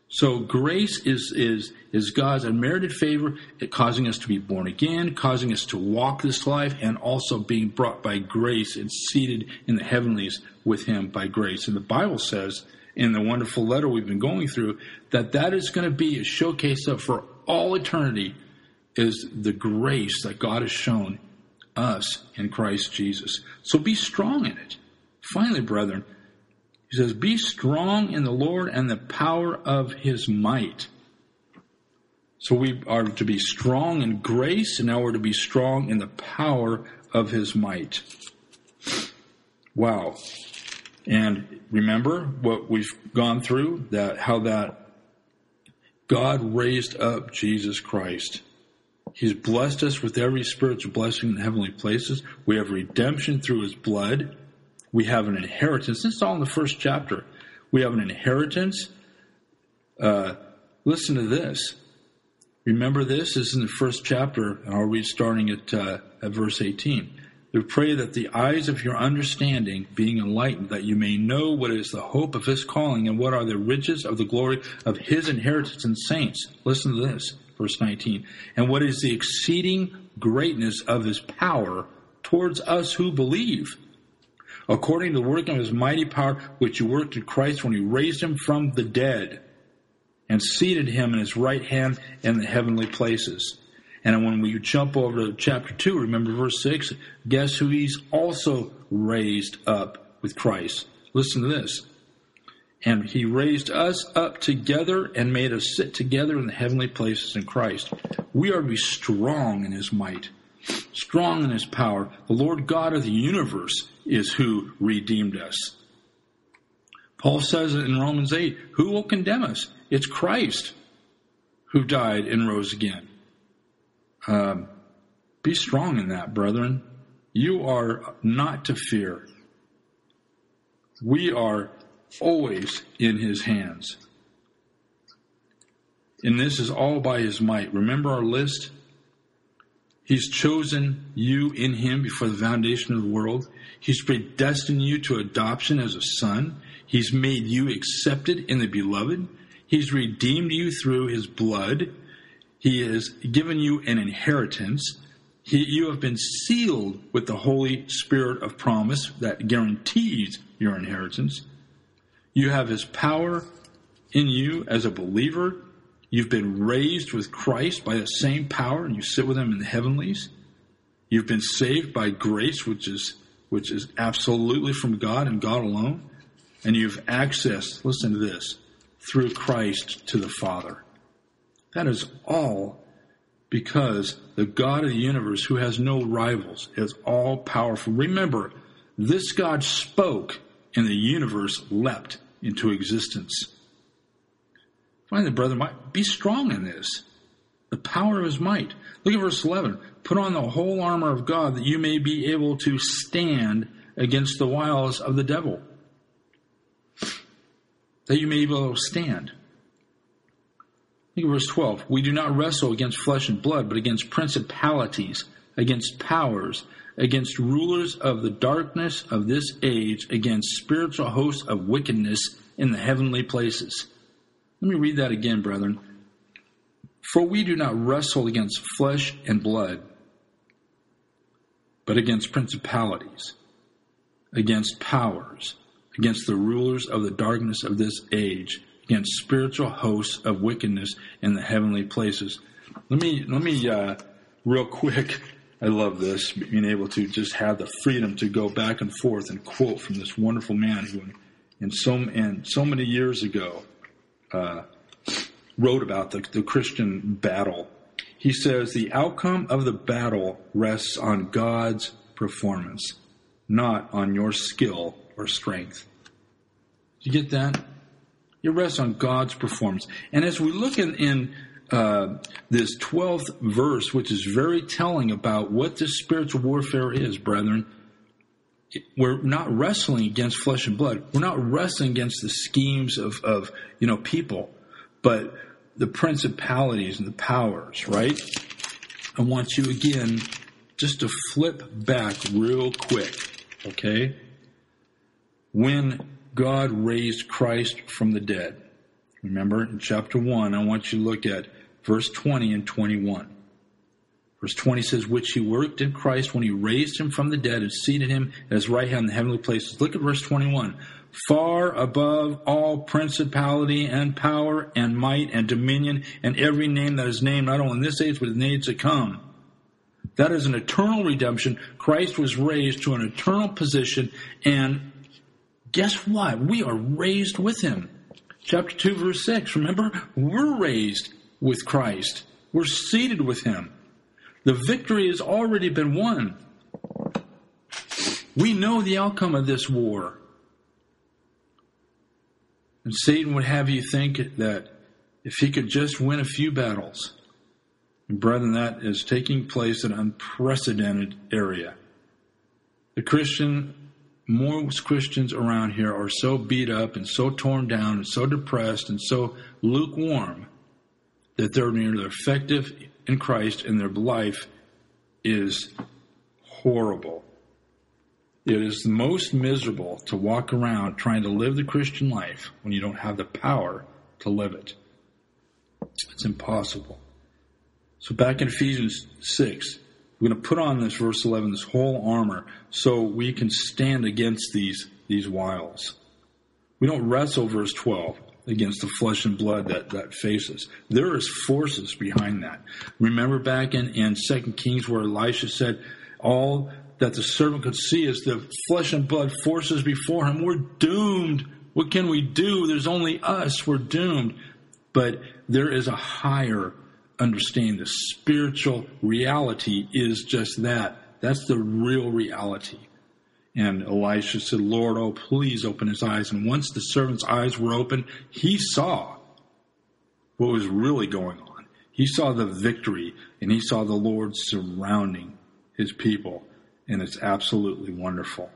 So grace is, is, is God's unmerited favor, causing us to be born again, causing us to walk this life, and also being brought by grace and seated in the heavenlies with Him by grace. And the Bible says in the wonderful letter we've been going through, that that is going to be a showcase of for all eternity is the grace that God has shown us in Christ Jesus. So be strong in it. Finally, brethren, he says, Be strong in the Lord and the power of his might. So we are to be strong in grace, and now we're to be strong in the power of his might. Wow. And remember what we've gone through that how that God raised up Jesus Christ. He's blessed us with every spiritual blessing in heavenly places. We have redemption through his blood. We have an inheritance. This is all in the first chapter. We have an inheritance. Uh, listen to this. Remember this? this is in the first chapter, and I'll read starting at, uh, at verse 18. We pray that the eyes of your understanding being enlightened, that you may know what is the hope of his calling and what are the riches of the glory of his inheritance in saints. Listen to this, verse 19. And what is the exceeding greatness of his power towards us who believe, according to the working of his mighty power, which he worked in Christ when he raised him from the dead and seated him in his right hand in the heavenly places and when we jump over to chapter 2, remember verse 6? Guess who he's also raised up with Christ? Listen to this. And he raised us up together and made us sit together in the heavenly places in Christ. We are to be strong in his might, strong in his power. The Lord God of the universe is who redeemed us. Paul says in Romans 8, Who will condemn us? It's Christ who died and rose again. Um, be strong in that, brethren. You are not to fear. We are always in his hands. And this is all by his might. Remember our list? He's chosen you in him before the foundation of the world. He's predestined you to adoption as a son. He's made you accepted in the beloved. He's redeemed you through his blood. He has given you an inheritance. He, you have been sealed with the Holy Spirit of promise that guarantees your inheritance. You have his power in you as a believer. You've been raised with Christ by the same power, and you sit with him in the heavenlies. You've been saved by grace, which is which is absolutely from God and God alone. And you've accessed, listen to this, through Christ to the Father. That is all because the God of the universe, who has no rivals, is all powerful. Remember, this God spoke and the universe leapt into existence. Finally, brother, be strong in this. The power of his might. Look at verse 11. Put on the whole armor of God that you may be able to stand against the wiles of the devil. That you may be able to stand. Look at verse 12. We do not wrestle against flesh and blood, but against principalities, against powers, against rulers of the darkness of this age, against spiritual hosts of wickedness in the heavenly places. Let me read that again, brethren. For we do not wrestle against flesh and blood, but against principalities, against powers, against the rulers of the darkness of this age, against spiritual hosts of wickedness in the heavenly places. Let me let me uh, real quick I love this, being able to just have the freedom to go back and forth and quote from this wonderful man who, in so and so many years ago, uh, wrote about the, the Christian battle. He says the outcome of the battle rests on God's performance, not on your skill or strength. You get that? It rests on God's performance. And as we look in, in uh, this 12th verse, which is very telling about what this spiritual warfare is, brethren. We're not wrestling against flesh and blood. We're not wrestling against the schemes of, of you know, people, but the principalities and the powers, right? I want you again just to flip back real quick, okay? When God raised Christ from the dead, remember in chapter 1, I want you to look at verse 20 and 21. Verse 20 says, Which he worked in Christ when he raised him from the dead and seated him at his right hand in the heavenly places. Look at verse 21. Far above all principality and power and might and dominion and every name that is named, not only in this age, but in the age to come. That is an eternal redemption. Christ was raised to an eternal position, and guess what? We are raised with him. Chapter 2, verse 6. Remember, we're raised with Christ. We're seated with Him. The victory has already been won. We know the outcome of this war. And Satan would have you think that if he could just win a few battles, and brethren, that is taking place in an unprecedented area. The Christian, most Christians around here are so beat up and so torn down and so depressed and so lukewarm that they're neither effective in Christ and their life is horrible. It is most miserable to walk around trying to live the Christian life when you don't have the power to live it. It's impossible. So back in Ephesians 6, we're going to put on this verse 11, this whole armor, so we can stand against these, these wiles. We don't wrestle verse 12 against the flesh and blood that, that faces. There is forces behind that. Remember back in, in 2 Kings where Elisha said, all that the servant could see is the flesh and blood forces before him. We're doomed. What can we do? There's only us. We're doomed. But there is a higher understanding. The spiritual reality is just that. That's the real reality. And Elisha said, Lord, oh, please open his eyes. And once the servant's eyes were open, he saw what was really going on. He saw the victory and he saw the Lord surrounding his people. And it's absolutely wonderful.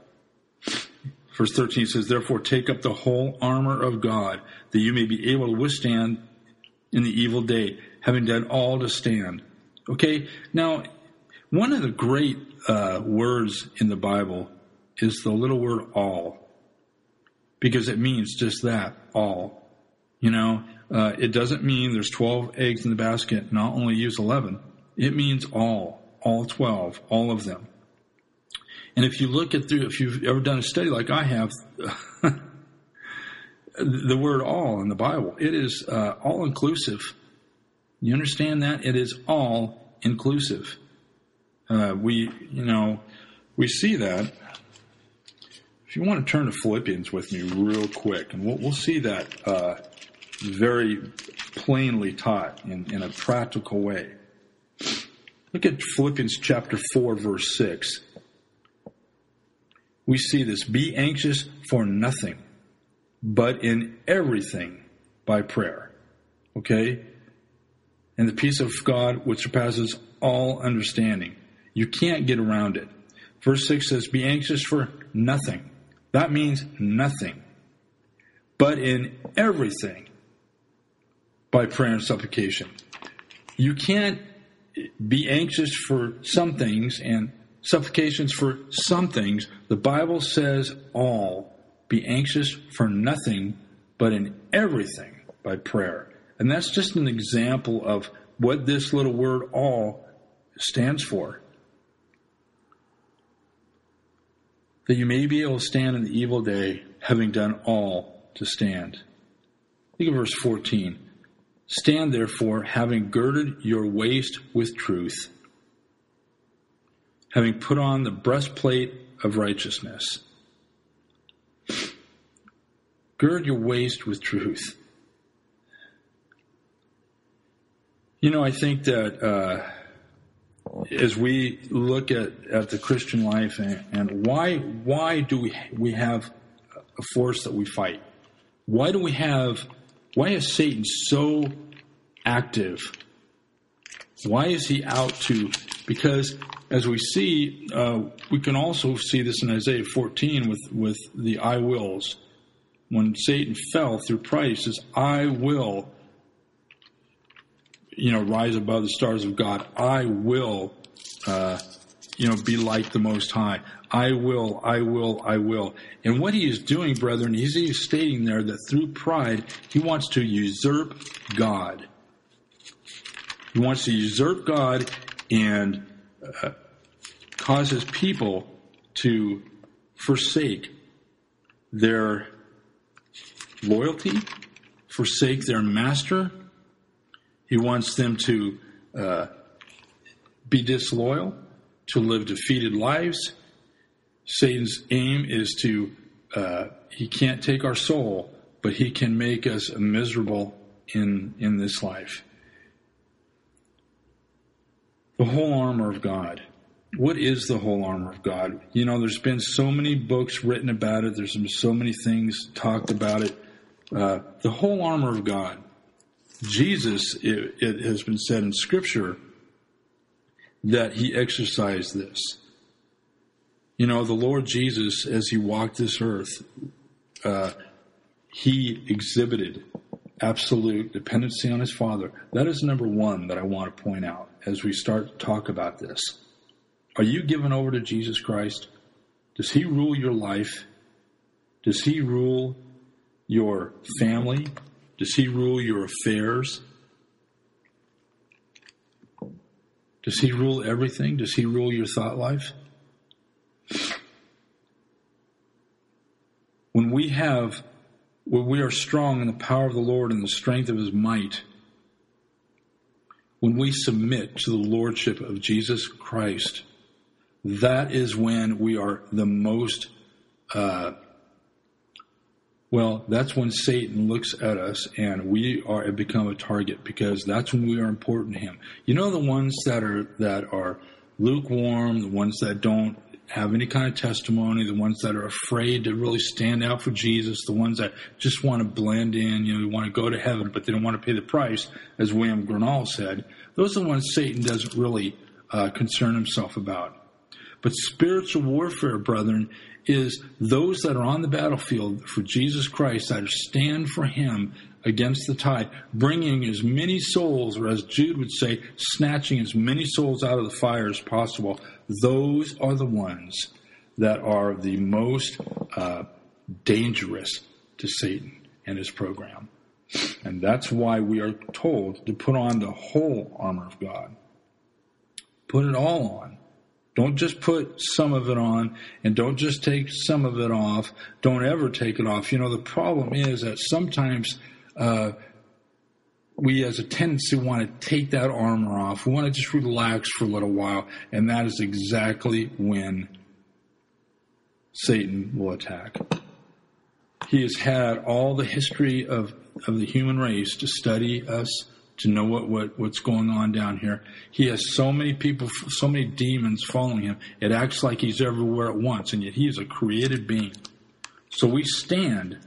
Verse 13 says, Therefore take up the whole armor of God, that you may be able to withstand in the evil day, having done all to stand. Okay, now, one of the great uh, words in the Bible is the little word all, because it means just that, all. You know, uh, it doesn't mean there's 12 eggs in the basket and I'll only use 11. It means all, all 12, all of them. And if you look at through, if you've ever done a study like I have, [LAUGHS] the word all in the Bible, it is uh, all inclusive. You understand that? It is all inclusive. Uh, we, you know, we see that. If you want to turn to Philippians with me real quick, and we'll, we'll see that uh, very plainly taught in, in a practical way. Look at Philippians chapter 4, verse 6 we see this be anxious for nothing, but in everything by prayer. Okay? And the peace of God, which surpasses all understanding. You can't get around it. Verse 6 says, Be anxious for nothing. That means nothing. But in everything by prayer and supplication. You can't be anxious for some things and supplications for some things, the Bible says all. Be anxious for nothing, but in everything by prayer. And that's just an example of what this little word all stands for. That you may be able to stand in the evil day, having done all to stand. Look at verse 14. Stand therefore, having girded your waist with truth having put on the breastplate of righteousness. Gird your waist with truth. You know, I think that uh, as we look at, at the Christian life and, and why why do we we have a force that we fight? Why do we have why is Satan so active? Why is he out to? Because as we see, uh, we can also see this in Isaiah 14 with, with the I wills. When Satan fell through pride, he says, I will, you know, rise above the stars of God. I will, uh, you know, be like the Most High. I will, I will, I will. And what he is doing, brethren, he's, he's stating there that through pride, he wants to usurp God. He wants to usurp God and uh, causes people to forsake their loyalty, forsake their master. He wants them to uh, be disloyal, to live defeated lives. Satan's aim is to, uh, he can't take our soul, but he can make us miserable in, in this life the whole armor of God. What is the whole armor of God? You know, there's been so many books written about it. There's been so many things talked about it. Uh, the whole armor of God. Jesus, it, it, has been said in Scripture that he exercised this. You know, the Lord Jesus, as he walked this earth, uh, he exhibited absolute dependency on his Father. That is number one that I want to point out as we start to talk about this. Are you given over to Jesus Christ? Does He rule your life? Does He rule your family? Does He rule your affairs? Does He rule everything? Does He rule your thought life? When we have, when we are strong in the power of the Lord and the strength of His might, when we submit to the Lordship of Jesus Christ, that is when we are the most, uh, well, that's when Satan looks at us and we are become a target because that's when we are important to him. You know the ones that are that are lukewarm, the ones that don't have any kind of testimony, the ones that are afraid to really stand out for Jesus, the ones that just want to blend in, you know, want to go to heaven, but they don't want to pay the price, as William Gurnall said. Those are the ones Satan doesn't really uh, concern himself about. But spiritual warfare, brethren, is those that are on the battlefield for Jesus Christ, that stand for Him against the tide, bringing as many souls, or as Jude would say, snatching as many souls out of the fire as possible. Those are the ones that are the most uh, dangerous to Satan and his program. And that's why we are told to put on the whole armor of God. Put it all on. Don't just put some of it on and don't just take some of it off. Don't ever take it off. You know, the problem is that sometimes uh, we as a tendency want to take that armor off. We want to just relax for a little while. And that is exactly when Satan will attack. He has had all the history of, of the human race to study us, to know what, what, what's going on down here. He has so many people, so many demons following him. It acts like he's everywhere at once, and yet he is a created being. So we stand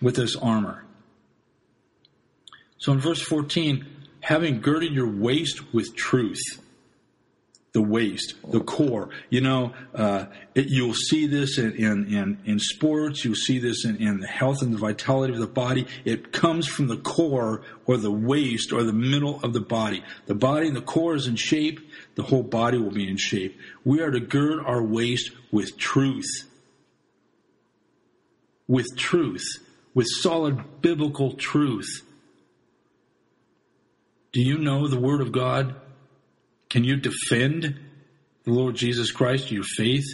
with this armor. So in verse 14, having girded your waist with truth the waist, the core. You know, uh, it, you'll see this in, in, in, in, sports. You'll see this in, in the health and the vitality of the body. It comes from the core or the waist or the middle of the body. The body and the core is in shape. The whole body will be in shape. We are to gird our waist with truth. With truth. With solid biblical truth. Do you know the Word of God? Can you defend the Lord Jesus Christ, your faith?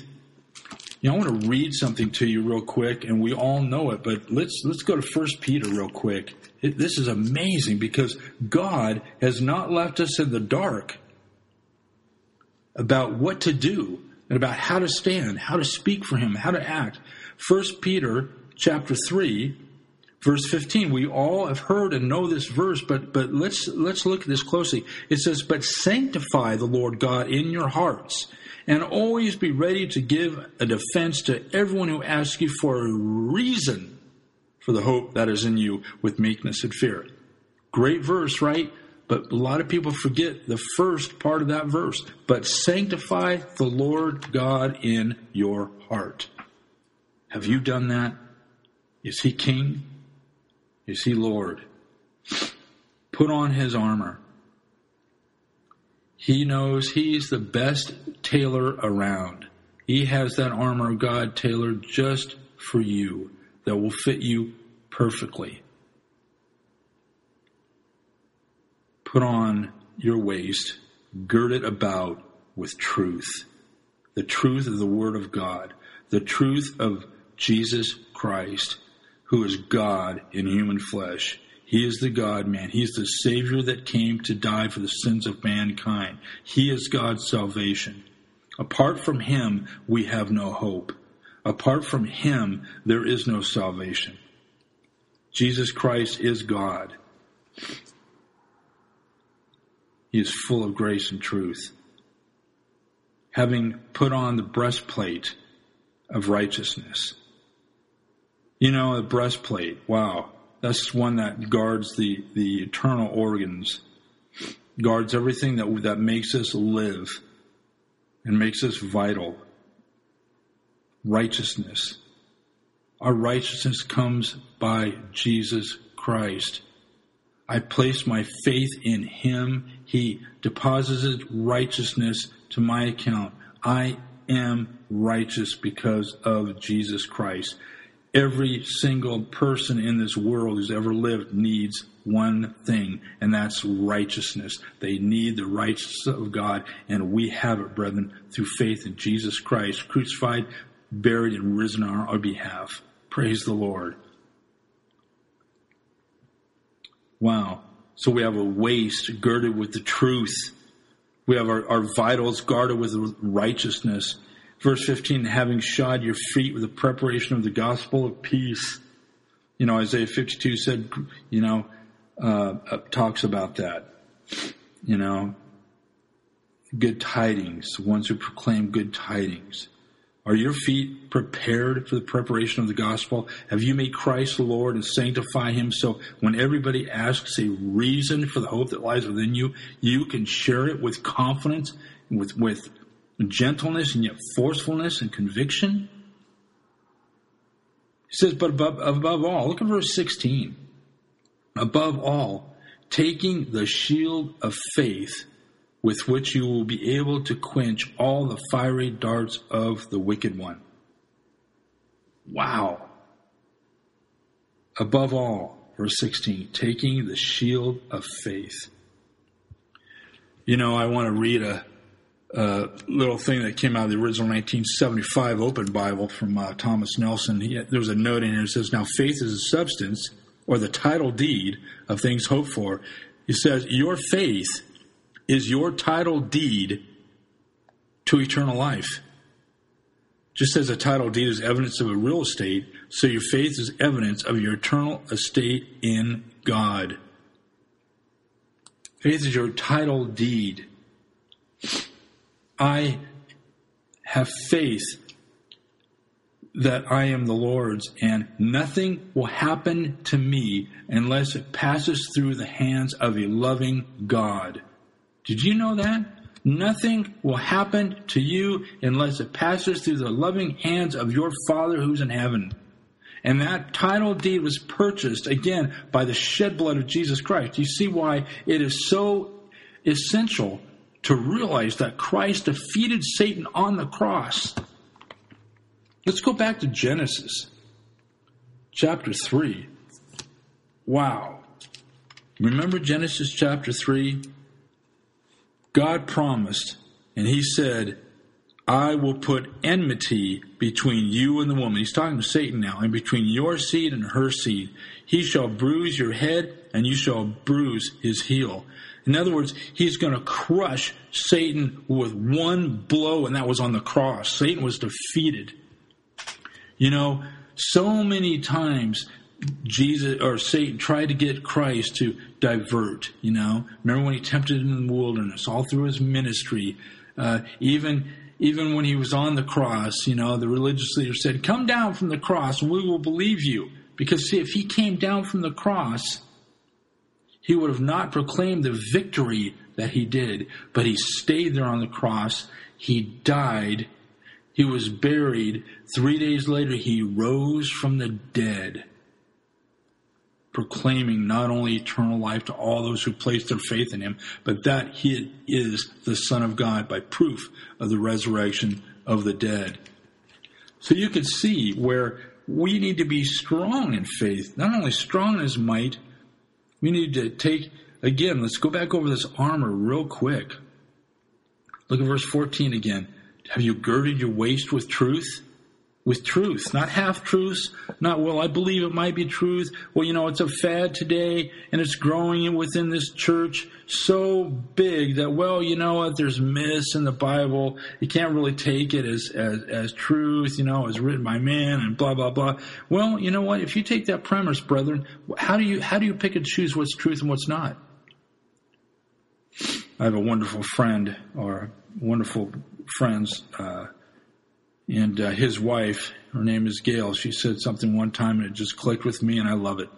You know, I want to read something to you real quick, and we all know it, but let's let's go to First Peter real quick. It, this is amazing because God has not left us in the dark about what to do and about how to stand, how to speak for Him, how to act. First Peter chapter three, verse 15 we all have heard and know this verse but but let's let's look at this closely. It says but sanctify the lord god in your hearts and always be ready to give a defense to everyone who asks you for a reason for the hope that is in you with meekness and fear. Great verse right? But a lot of people forget the first part of that verse. But sanctify the lord god in your heart. Have you done that? Is he king is see, Lord? Put on his armor. He knows he's the best tailor around. He has that armor of God tailored just for you that will fit you perfectly. Put on your waist, gird it about with truth. The truth of the Word of God, the truth of Jesus Christ who is God in human flesh. He is the God man. He is the Savior that came to die for the sins of mankind. He is God's salvation. Apart from Him, we have no hope. Apart from Him, there is no salvation. Jesus Christ is God. He is full of grace and truth. Having put on the breastplate of righteousness you know, a breastplate. Wow. That's one that guards the, the eternal organs, guards everything that, that makes us live and makes us vital. Righteousness. Our righteousness comes by Jesus Christ. I place my faith in Him. He deposits righteousness to my account. I am righteous because of Jesus Christ. Every single person in this world who's ever lived needs one thing, and that's righteousness. They need the righteousness of God, and we have it, brethren, through faith in Jesus Christ, crucified, buried, and risen on our behalf. Praise the Lord. Wow. So we have a waist girded with the truth. We have our, our vitals guarded with righteousness. Verse 15, having shod your feet with the preparation of the gospel of peace. You know, Isaiah 52 said, you know, uh, uh, talks about that. You know, good tidings, ones who proclaim good tidings. Are your feet prepared for the preparation of the gospel? Have you made Christ Lord and sanctify him so when everybody asks a reason for the hope that lies within you, you can share it with confidence, with, with gentleness and yet forcefulness and conviction. He says, but above, above all, look at verse 16. Above all, taking the shield of faith with which you will be able to quench all the fiery darts of the wicked one. Wow. Above all, verse 16, taking the shield of faith. You know, I want to read a, little thing that came out of the original 1975 Open Bible from uh, Thomas Nelson. He, there was a note in here that says, Now faith is a substance or the title deed of things hoped for. He says, Your faith is your title deed to eternal life. Just as a title deed is evidence of a real estate, so your faith is evidence of your eternal estate in God. Faith is your title deed. I have faith that I am the Lord's, and nothing will happen to me unless it passes through the hands of a loving God. Did you know that? Nothing will happen to you unless it passes through the loving hands of your Father who's in heaven. And that title deed was purchased again by the shed blood of Jesus Christ. You see why it is so essential to realize that Christ defeated Satan on the cross. Let's go back to Genesis chapter 3. Wow. Remember Genesis chapter 3? God promised, and He said, I will put enmity between you and the woman. He's talking to Satan now, and between your seed and her seed. He shall bruise your head, and you shall bruise his heel. In other words, he's going to crush Satan with one blow, and that was on the cross. Satan was defeated. You know, so many times Jesus or Satan tried to get Christ to divert. You know, remember when he tempted him in the wilderness, all through his ministry, uh, even even when he was on the cross. You know, the religious leader said, "Come down from the cross, we will believe you." Because see, if he came down from the cross, he would have not proclaimed the victory that he did, but he stayed there on the cross. He died he was buried. Three days later, he rose from the dead, proclaiming not only eternal life to all those who place their faith in him, but that he is the Son of God by proof of the resurrection of the dead. So you can see where we need to be strong in faith, not only strong in might, we need to take, again, let's go back over this armor real quick. Look at verse 14 again. Have you girded your waist with truth? With truth, not half truths, not, well, I believe it might be truth. Well, you know, it's a fad today and it's growing within this church so big that, well, you know what, there's myths in the Bible. You can't really take it as, as, as truth, you know, as written by man and blah, blah, blah. Well, you know what, if you take that premise, brethren, how do you, how do you pick and choose what's truth and what's not? I have a wonderful friend or wonderful friends, uh, and uh, his wife, her name is Gail. She said something one time and it just clicked with me, and I love it.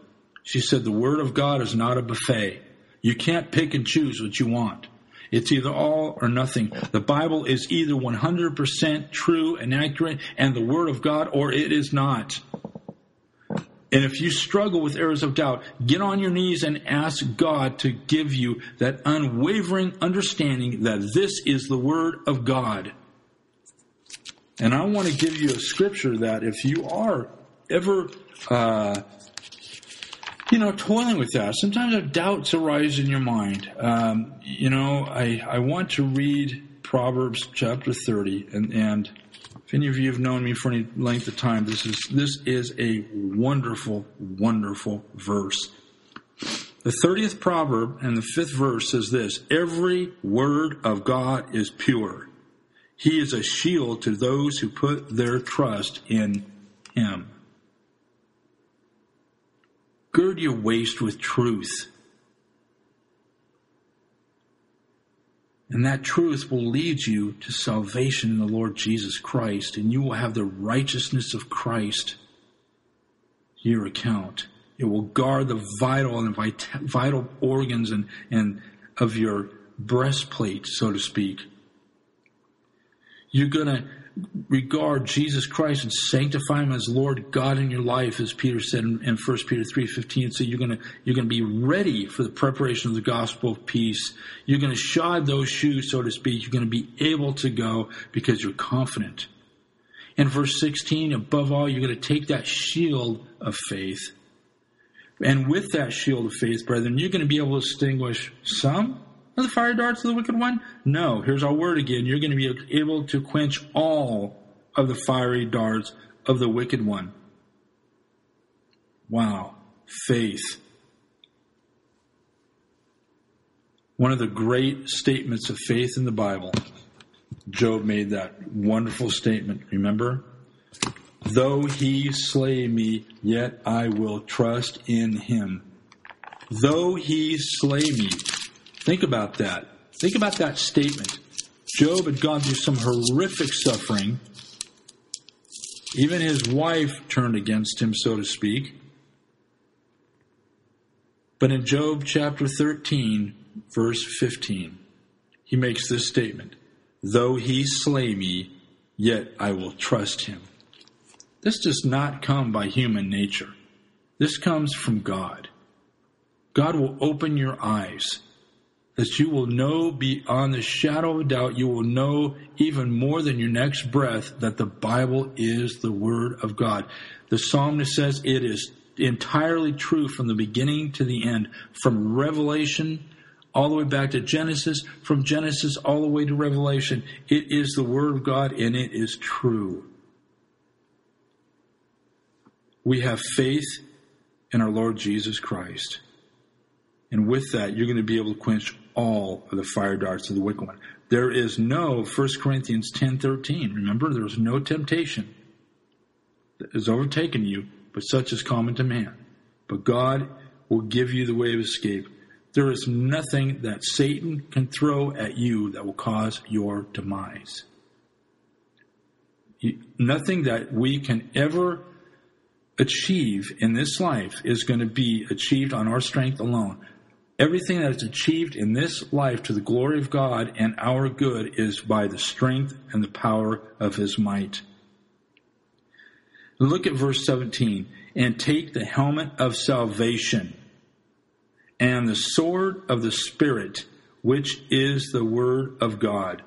She said, "The Word of God is not a buffet. You can't pick and choose what you want." It's either all or nothing. The Bible is either 100% true and accurate and the Word of God, or it is not. And if you struggle with areas of doubt, get on your knees and ask God to give you that unwavering understanding that this is the Word of God. And I want to give you a scripture that if you are ever, uh, you know, toiling with that, sometimes doubts arise in your mind. Um, you know, I, I want to read Proverbs chapter 30 and, and if any of you have known me for any length of time, this is this is a wonderful, wonderful verse. The 30th proverb and the fifth verse says this Every word of God is pure. He is a shield to those who put their trust in him. Gird your waist with truth. And that truth will lead you to salvation in the Lord Jesus Christ, and you will have the righteousness of Christ your account. It will guard the vital and vital organs and, and of your breastplate, so to speak. You're gonna regard Jesus Christ and sanctify him as Lord God in your life, as Peter said in, in 1 Peter 3.15. So you're gonna you're gonna be ready for the preparation of the gospel of peace. You're gonna shod those shoes, so to speak. You're gonna be able to go because you're confident. In verse 16, above all, you're gonna take that shield of faith. And with that shield of faith, brethren, you're going to be able to extinguish some the fire darts of the wicked one? No. Here's our word again. You're going to be able to quench all of the fiery darts of the wicked one. Wow. Faith. One of the great statements of faith in the Bible. Job made that wonderful statement. Remember? Though he slay me, yet I will trust in him. Though he slay me, Think about that. Think about that statement. Job had gone through some horrific suffering. Even his wife turned against him, so to speak. But in Job chapter 13, verse 15, he makes this statement Though he slay me, yet I will trust him. This does not come by human nature. This comes from God. God will open your eyes that you will know beyond the shadow of a doubt, you will know even more than your next breath that the Bible is the Word of God. The psalmist says it is entirely true from the beginning to the end, from Revelation all the way back to Genesis, from Genesis all the way to Revelation. It is the Word of God and it is true. We have faith in our Lord Jesus Christ. And with that, you're going to be able to quench all of the fire darts of the wicked one. There is no 1 Corinthians 10:13. Remember, there is no temptation that has overtaken you, but such is common to man. But God will give you the way of escape. There is nothing that Satan can throw at you that will cause your demise. Nothing that we can ever achieve in this life is going to be achieved on our strength alone. Everything that is achieved in this life to the glory of God and our good is by the strength and the power of his might. Look at verse 17. And take the helmet of salvation and the sword of the Spirit, which is the word of God.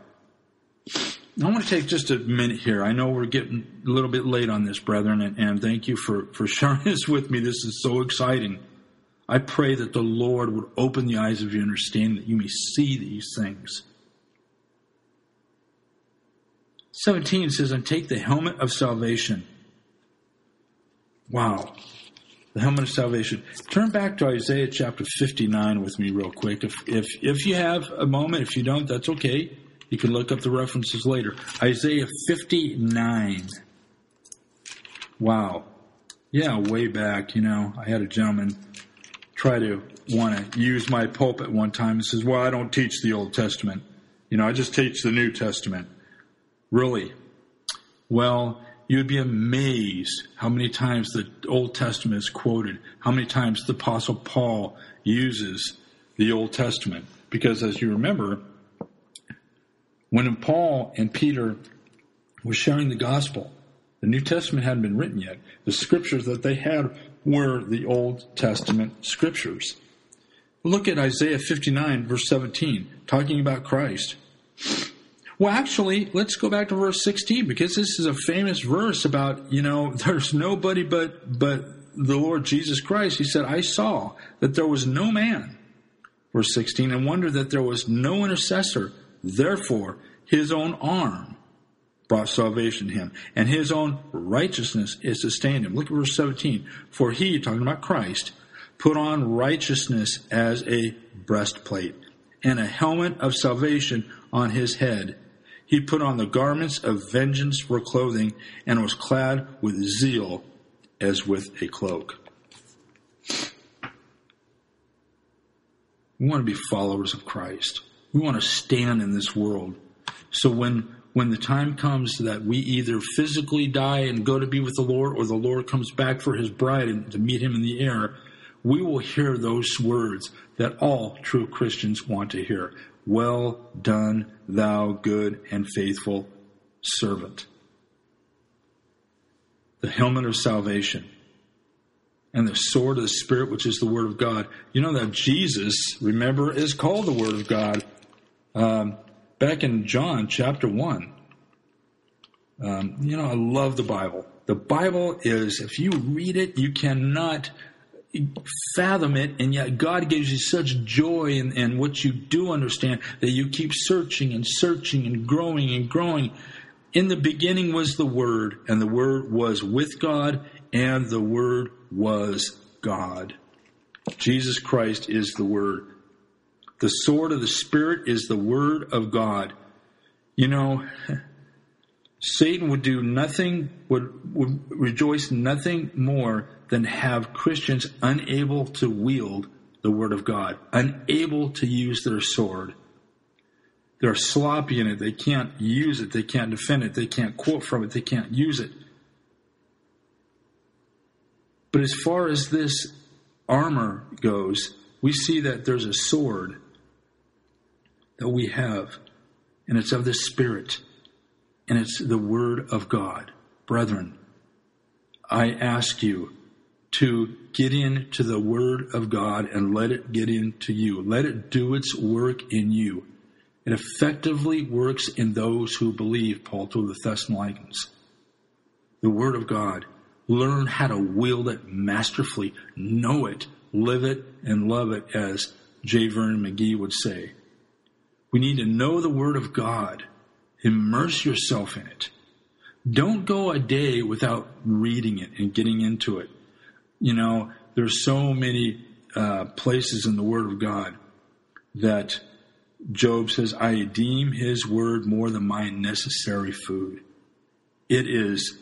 I want to take just a minute here. I know we're getting a little bit late on this, brethren, and, and thank you for, for sharing [LAUGHS] this with me. This is so exciting. I pray that the Lord would open the eyes of your understanding that you may see these things. 17 says, And take the helmet of salvation. Wow. The helmet of salvation. Turn back to Isaiah chapter 59 with me, real quick. If, if, if you have a moment, if you don't, that's okay. You can look up the references later. Isaiah 59. Wow. Yeah, way back, you know, I had a gentleman try to want to use my pulpit one time and says, Well, I don't teach the Old Testament. You know, I just teach the New Testament. Really? Well, you'd be amazed how many times the Old Testament is quoted, how many times the Apostle Paul uses the Old Testament. Because as you remember, when Paul and Peter were sharing the gospel, the New Testament hadn't been written yet. The scriptures that they had were the Old Testament scriptures. Look at Isaiah 59, verse 17, talking about Christ. Well, actually, let's go back to verse 16 because this is a famous verse about, you know, [LAUGHS] there's nobody but, but the Lord Jesus Christ. He said, I saw that there was no man, verse 16, and wondered that there was no intercessor. Therefore, his own arm brought salvation to him, and his own righteousness is sustained him. Look at verse 17. For he, talking about Christ, put on righteousness as a breastplate, and a helmet of salvation on his head. He put on the garments of vengeance for clothing, and was clad with zeal as with a cloak. We want to be followers of Christ. We want to stand in this world. So when when the time comes that we either physically die and go to be with the Lord or the Lord comes back for his bride and to meet him in the air, we will hear those words that all true Christians want to hear. Well done, thou good and faithful servant. the helmet of salvation, and the sword of the Spirit, which is the Word of God. You know that Jesus, remember, is called the Word of God. Um, back in John chapter 1. Um, you know, I love the Bible. The Bible is, if you read it, you cannot fathom it, and yet God gives you such joy in, in what you do understand that you keep searching and searching and growing and growing. In the beginning was the Word, and the Word was with God, and the Word was God. Jesus Christ is the Word. The sword of the Spirit is the Word of God. You know, Satan would do nothing, would, would rejoice nothing more than have Christians unable to wield the Word of God, unable to use their sword. They're sloppy in it. They can't use it. They can't defend it. They can't quote from it. They can't use it. But as far as this armor goes, we see that there's a sword that we have, and it's of the Spirit, and it's the Word of God. Brethren, I ask you to get into the Word of God and let it get into you. Let it do its work in you. It effectively works in those who believe, Paul told the Thessalonians. The Word of God. Learn how to wield it masterfully. Know it, live it, and love it, as J. Vernon McGee would say. We need to know the Word of God. Immerse yourself in it. Don't go a day without reading it and getting into it. You know, there's so many uh, places in the Word of God that Job says, I deem his word more than my necessary food. It is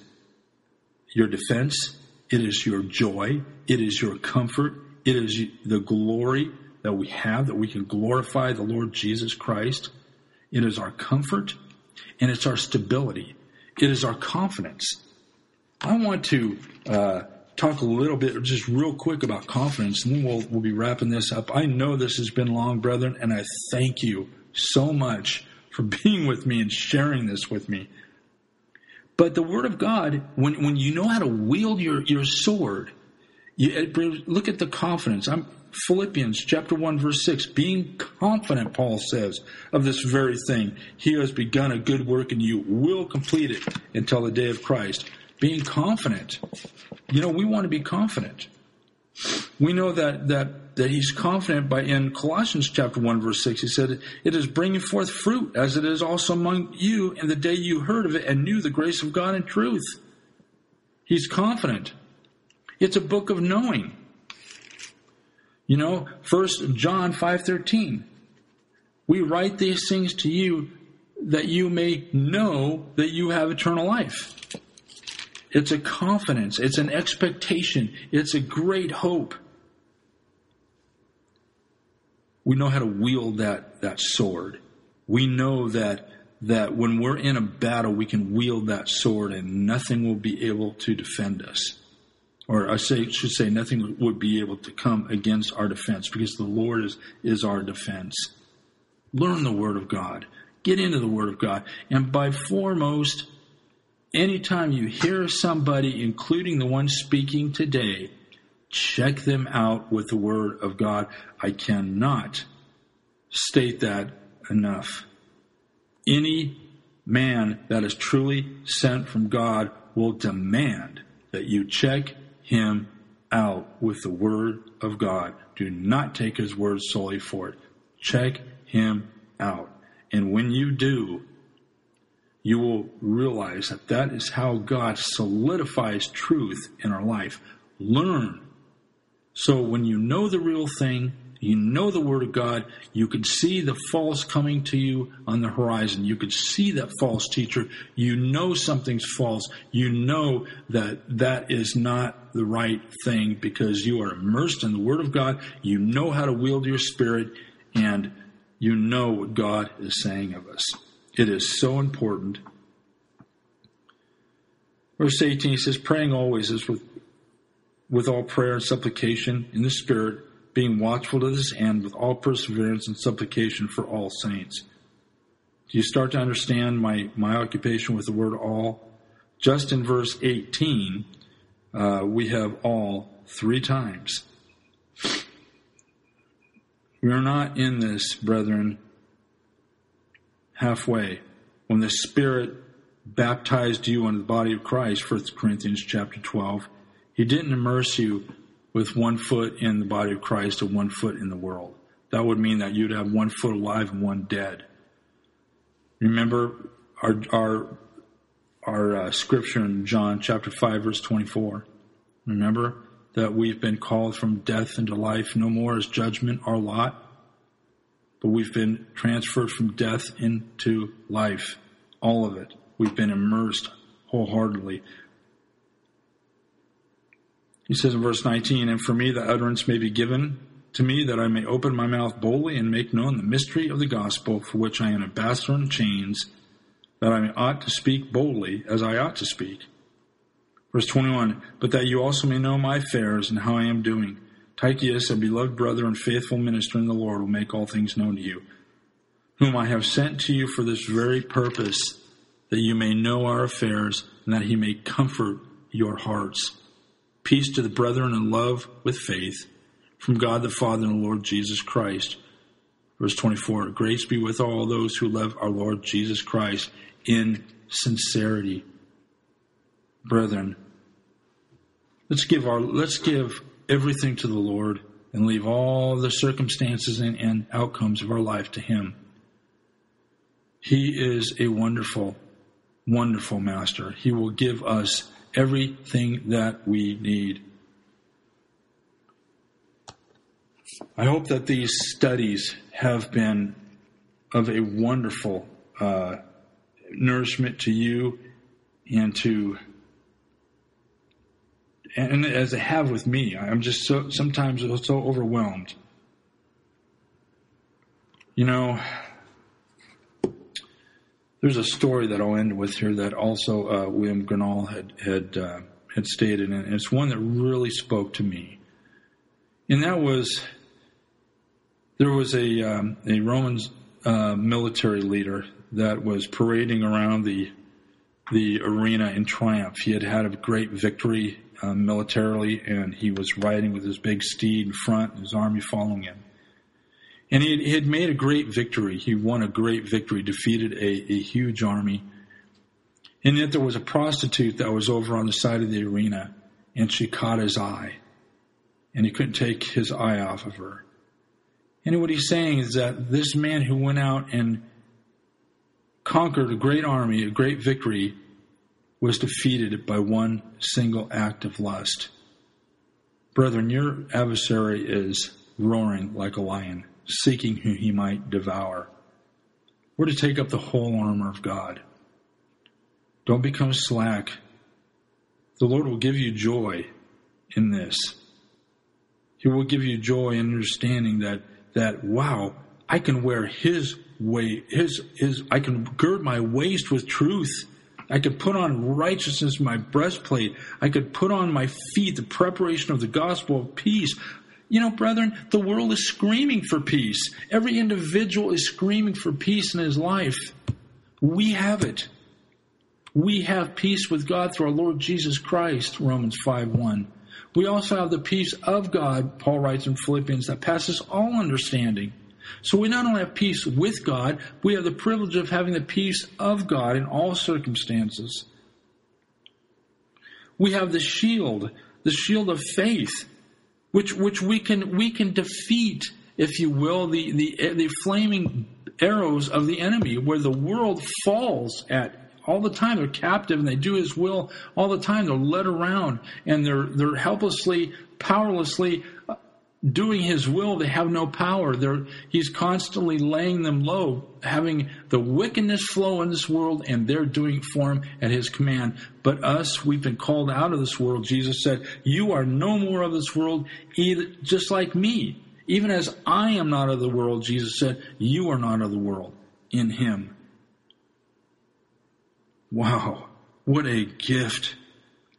your defense. It is your joy. It is your comfort. It is the glory that we have, that we can glorify the Lord Jesus Christ. It is our comfort and it's our stability. It is our confidence. I want to uh, talk a little bit, just real quick about confidence, and then we'll, we'll be wrapping this up. I know this has been long, brethren, and I thank you so much for [LAUGHS] being with me and sharing this with me. But the Word of God, when, when you know how to wield your, your sword, you, look at the confidence. I'm, Philippians chapter 1 verse 6, being confident, Paul says, of this very thing, he has begun a good work and you, will complete it until the day of Christ. Being confident. You know, we want to be confident. We know that, that, that he's confident by in Colossians chapter 1 verse 6, he said, it is bringing forth fruit as it is also among you in the day you heard of it and knew the grace of God in truth. He's confident. It's a book of knowing. You know, first John 5:13. We write these things to you that you may know that you have eternal life. It's a confidence, it's an expectation, it's a great hope. We know how to wield that, that sword. We know that that when we're in a battle, we can wield that sword and nothing will be able to defend us or I say, should say, nothing would be able to come against our defense because the Lord is, is our defense. Learn the Word of God. Get into the Word of God. And by foremost, anytime you hear somebody, including the one speaking today, check them out with the Word of God. I cannot state that enough. Any man that is truly sent from God will demand that you check him out with the Word of God. Do not take his word solely for it. Check him out. And when you do, you will realize that that is how God solidifies truth in our life. Learn. So when you know the real thing, you know the Word of God. You can see the false coming to you on the horizon. You can see that false teacher. You know something's false. You know that that is not the right thing because you are immersed in the Word of God. You know how to wield your spirit and you know what God is saying of us. It is so important. Verse 18 says, praying always is with, with all prayer and supplication in the Spirit being watchful to this end with all perseverance and supplication for all saints. Do you start to understand my, my occupation with the word all? Just in verse 18, uh, we have all three times. We are not in this, brethren, halfway. When the Spirit baptized you into the body of Christ, 1 Corinthians chapter 12, He didn't immerse you with one foot in the body of Christ and one foot in the world. That would mean that you'd have one foot alive and one dead. Remember our our our uh, scripture in John chapter 5 verse 24. Remember that we've been called from death into life. No more is judgment our lot, but we've been transferred from death into life. All of it. We've been immersed wholeheartedly. He says in verse 19, And for me the utterance may be given to me that I may open my mouth boldly and make known the mystery of the gospel for which I am ambassador in chains, that I ought to speak boldly as I ought to speak. Verse 21, But that you also may know my affairs and how I am doing. Tychicus, a beloved brother and faithful minister in the Lord, will make all things known to you, whom I have sent to you for this very purpose, that you may know our affairs and that he may comfort your hearts. Peace to the brethren and love with faith from God the Father and the Lord Jesus Christ. Verse 24 Grace be with all those who love our Lord Jesus Christ in sincerity. Brethren, let's give our let's give everything to the Lord and leave all the circumstances and, and outcomes of our life to Him. He is a wonderful, wonderful master. He will give us everything that we need. I hope that these studies have been of a wonderful uh, nourishment to you and to and as they have with me i'm just so sometimes so overwhelmed you know there's a story that i'll end with here that also uh, william Gurnall had had uh, had stated and it's one that really spoke to me and that was there was a um, a Roman uh, military leader that was parading around the the arena in triumph. He had had a great victory uh, militarily, and he was riding with his big steed in front, his army following him. And he had, made a great victory. He won a great victory, defeated a, a huge army. And yet there was a prostitute that was over on the side of the arena, and she caught his eye, and he couldn't take his eye off of her. And what he's saying is that this man who went out and conquered a great army, a great victory, was defeated by one single act of lust. Brethren, your adversary is roaring like a lion, seeking whom he might devour. We're to take up the whole armor of God. Don't become slack. The Lord will give you joy in this. He will give you joy in understanding that that wow, I can wear his way, his his I can gird my waist with truth. I could put on righteousness my breastplate. I could put on my feet the preparation of the gospel of peace. You know, brethren, the world is screaming for peace. Every individual is screaming for peace in his life. We have it. We have peace with God through our Lord Jesus Christ, Romans 5 1. We also have the peace of God, Paul writes in Philippians, that passes all understanding. So we not only have peace with God, we have the privilege of having the peace of God in all circumstances. We have the shield, the shield of faith, which which we can we can defeat, if you will, the the the flaming arrows of the enemy, where the world falls at all the time. They're captive and they do His will all the time. They're led around and they're they're helplessly, powerlessly doing His will. They have no power. They're, he's constantly laying them low, having the wickedness flow in this world, and they're doing it for Him at His command. But us, we've been called out of this world. Jesus said, "You are no more of this world, either, just like me." Even as I am not of the world, Jesus said, you are not of the world in him. Wow, what a gift.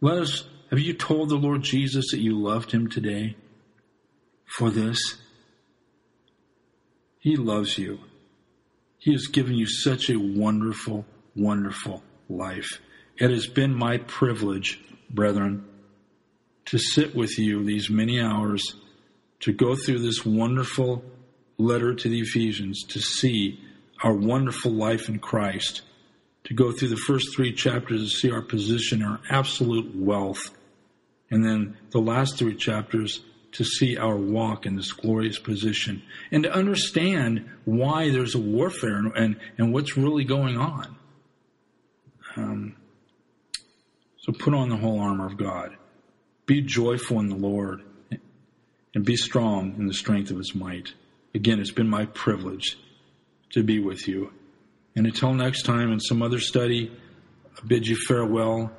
Let us, have you told the Lord Jesus that you loved him today for this? He loves you. He has given you such a wonderful, wonderful life. It has been my privilege, brethren, to sit with you these many hours, to go through this wonderful letter to the Ephesians, to see our wonderful life in Christ, to go through the first three chapters to see our position, our absolute wealth, and then the last three chapters to see our walk in this glorious position and to understand why there's a warfare and, and, and what's really going on. Um, so put on the whole armor of God. Be joyful in the Lord and be strong in the strength of his might. Again, it's been my privilege to be with you. And until next time in some other study, I bid you farewell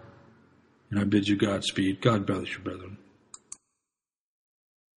and I bid you Godspeed. God bless you, brethren.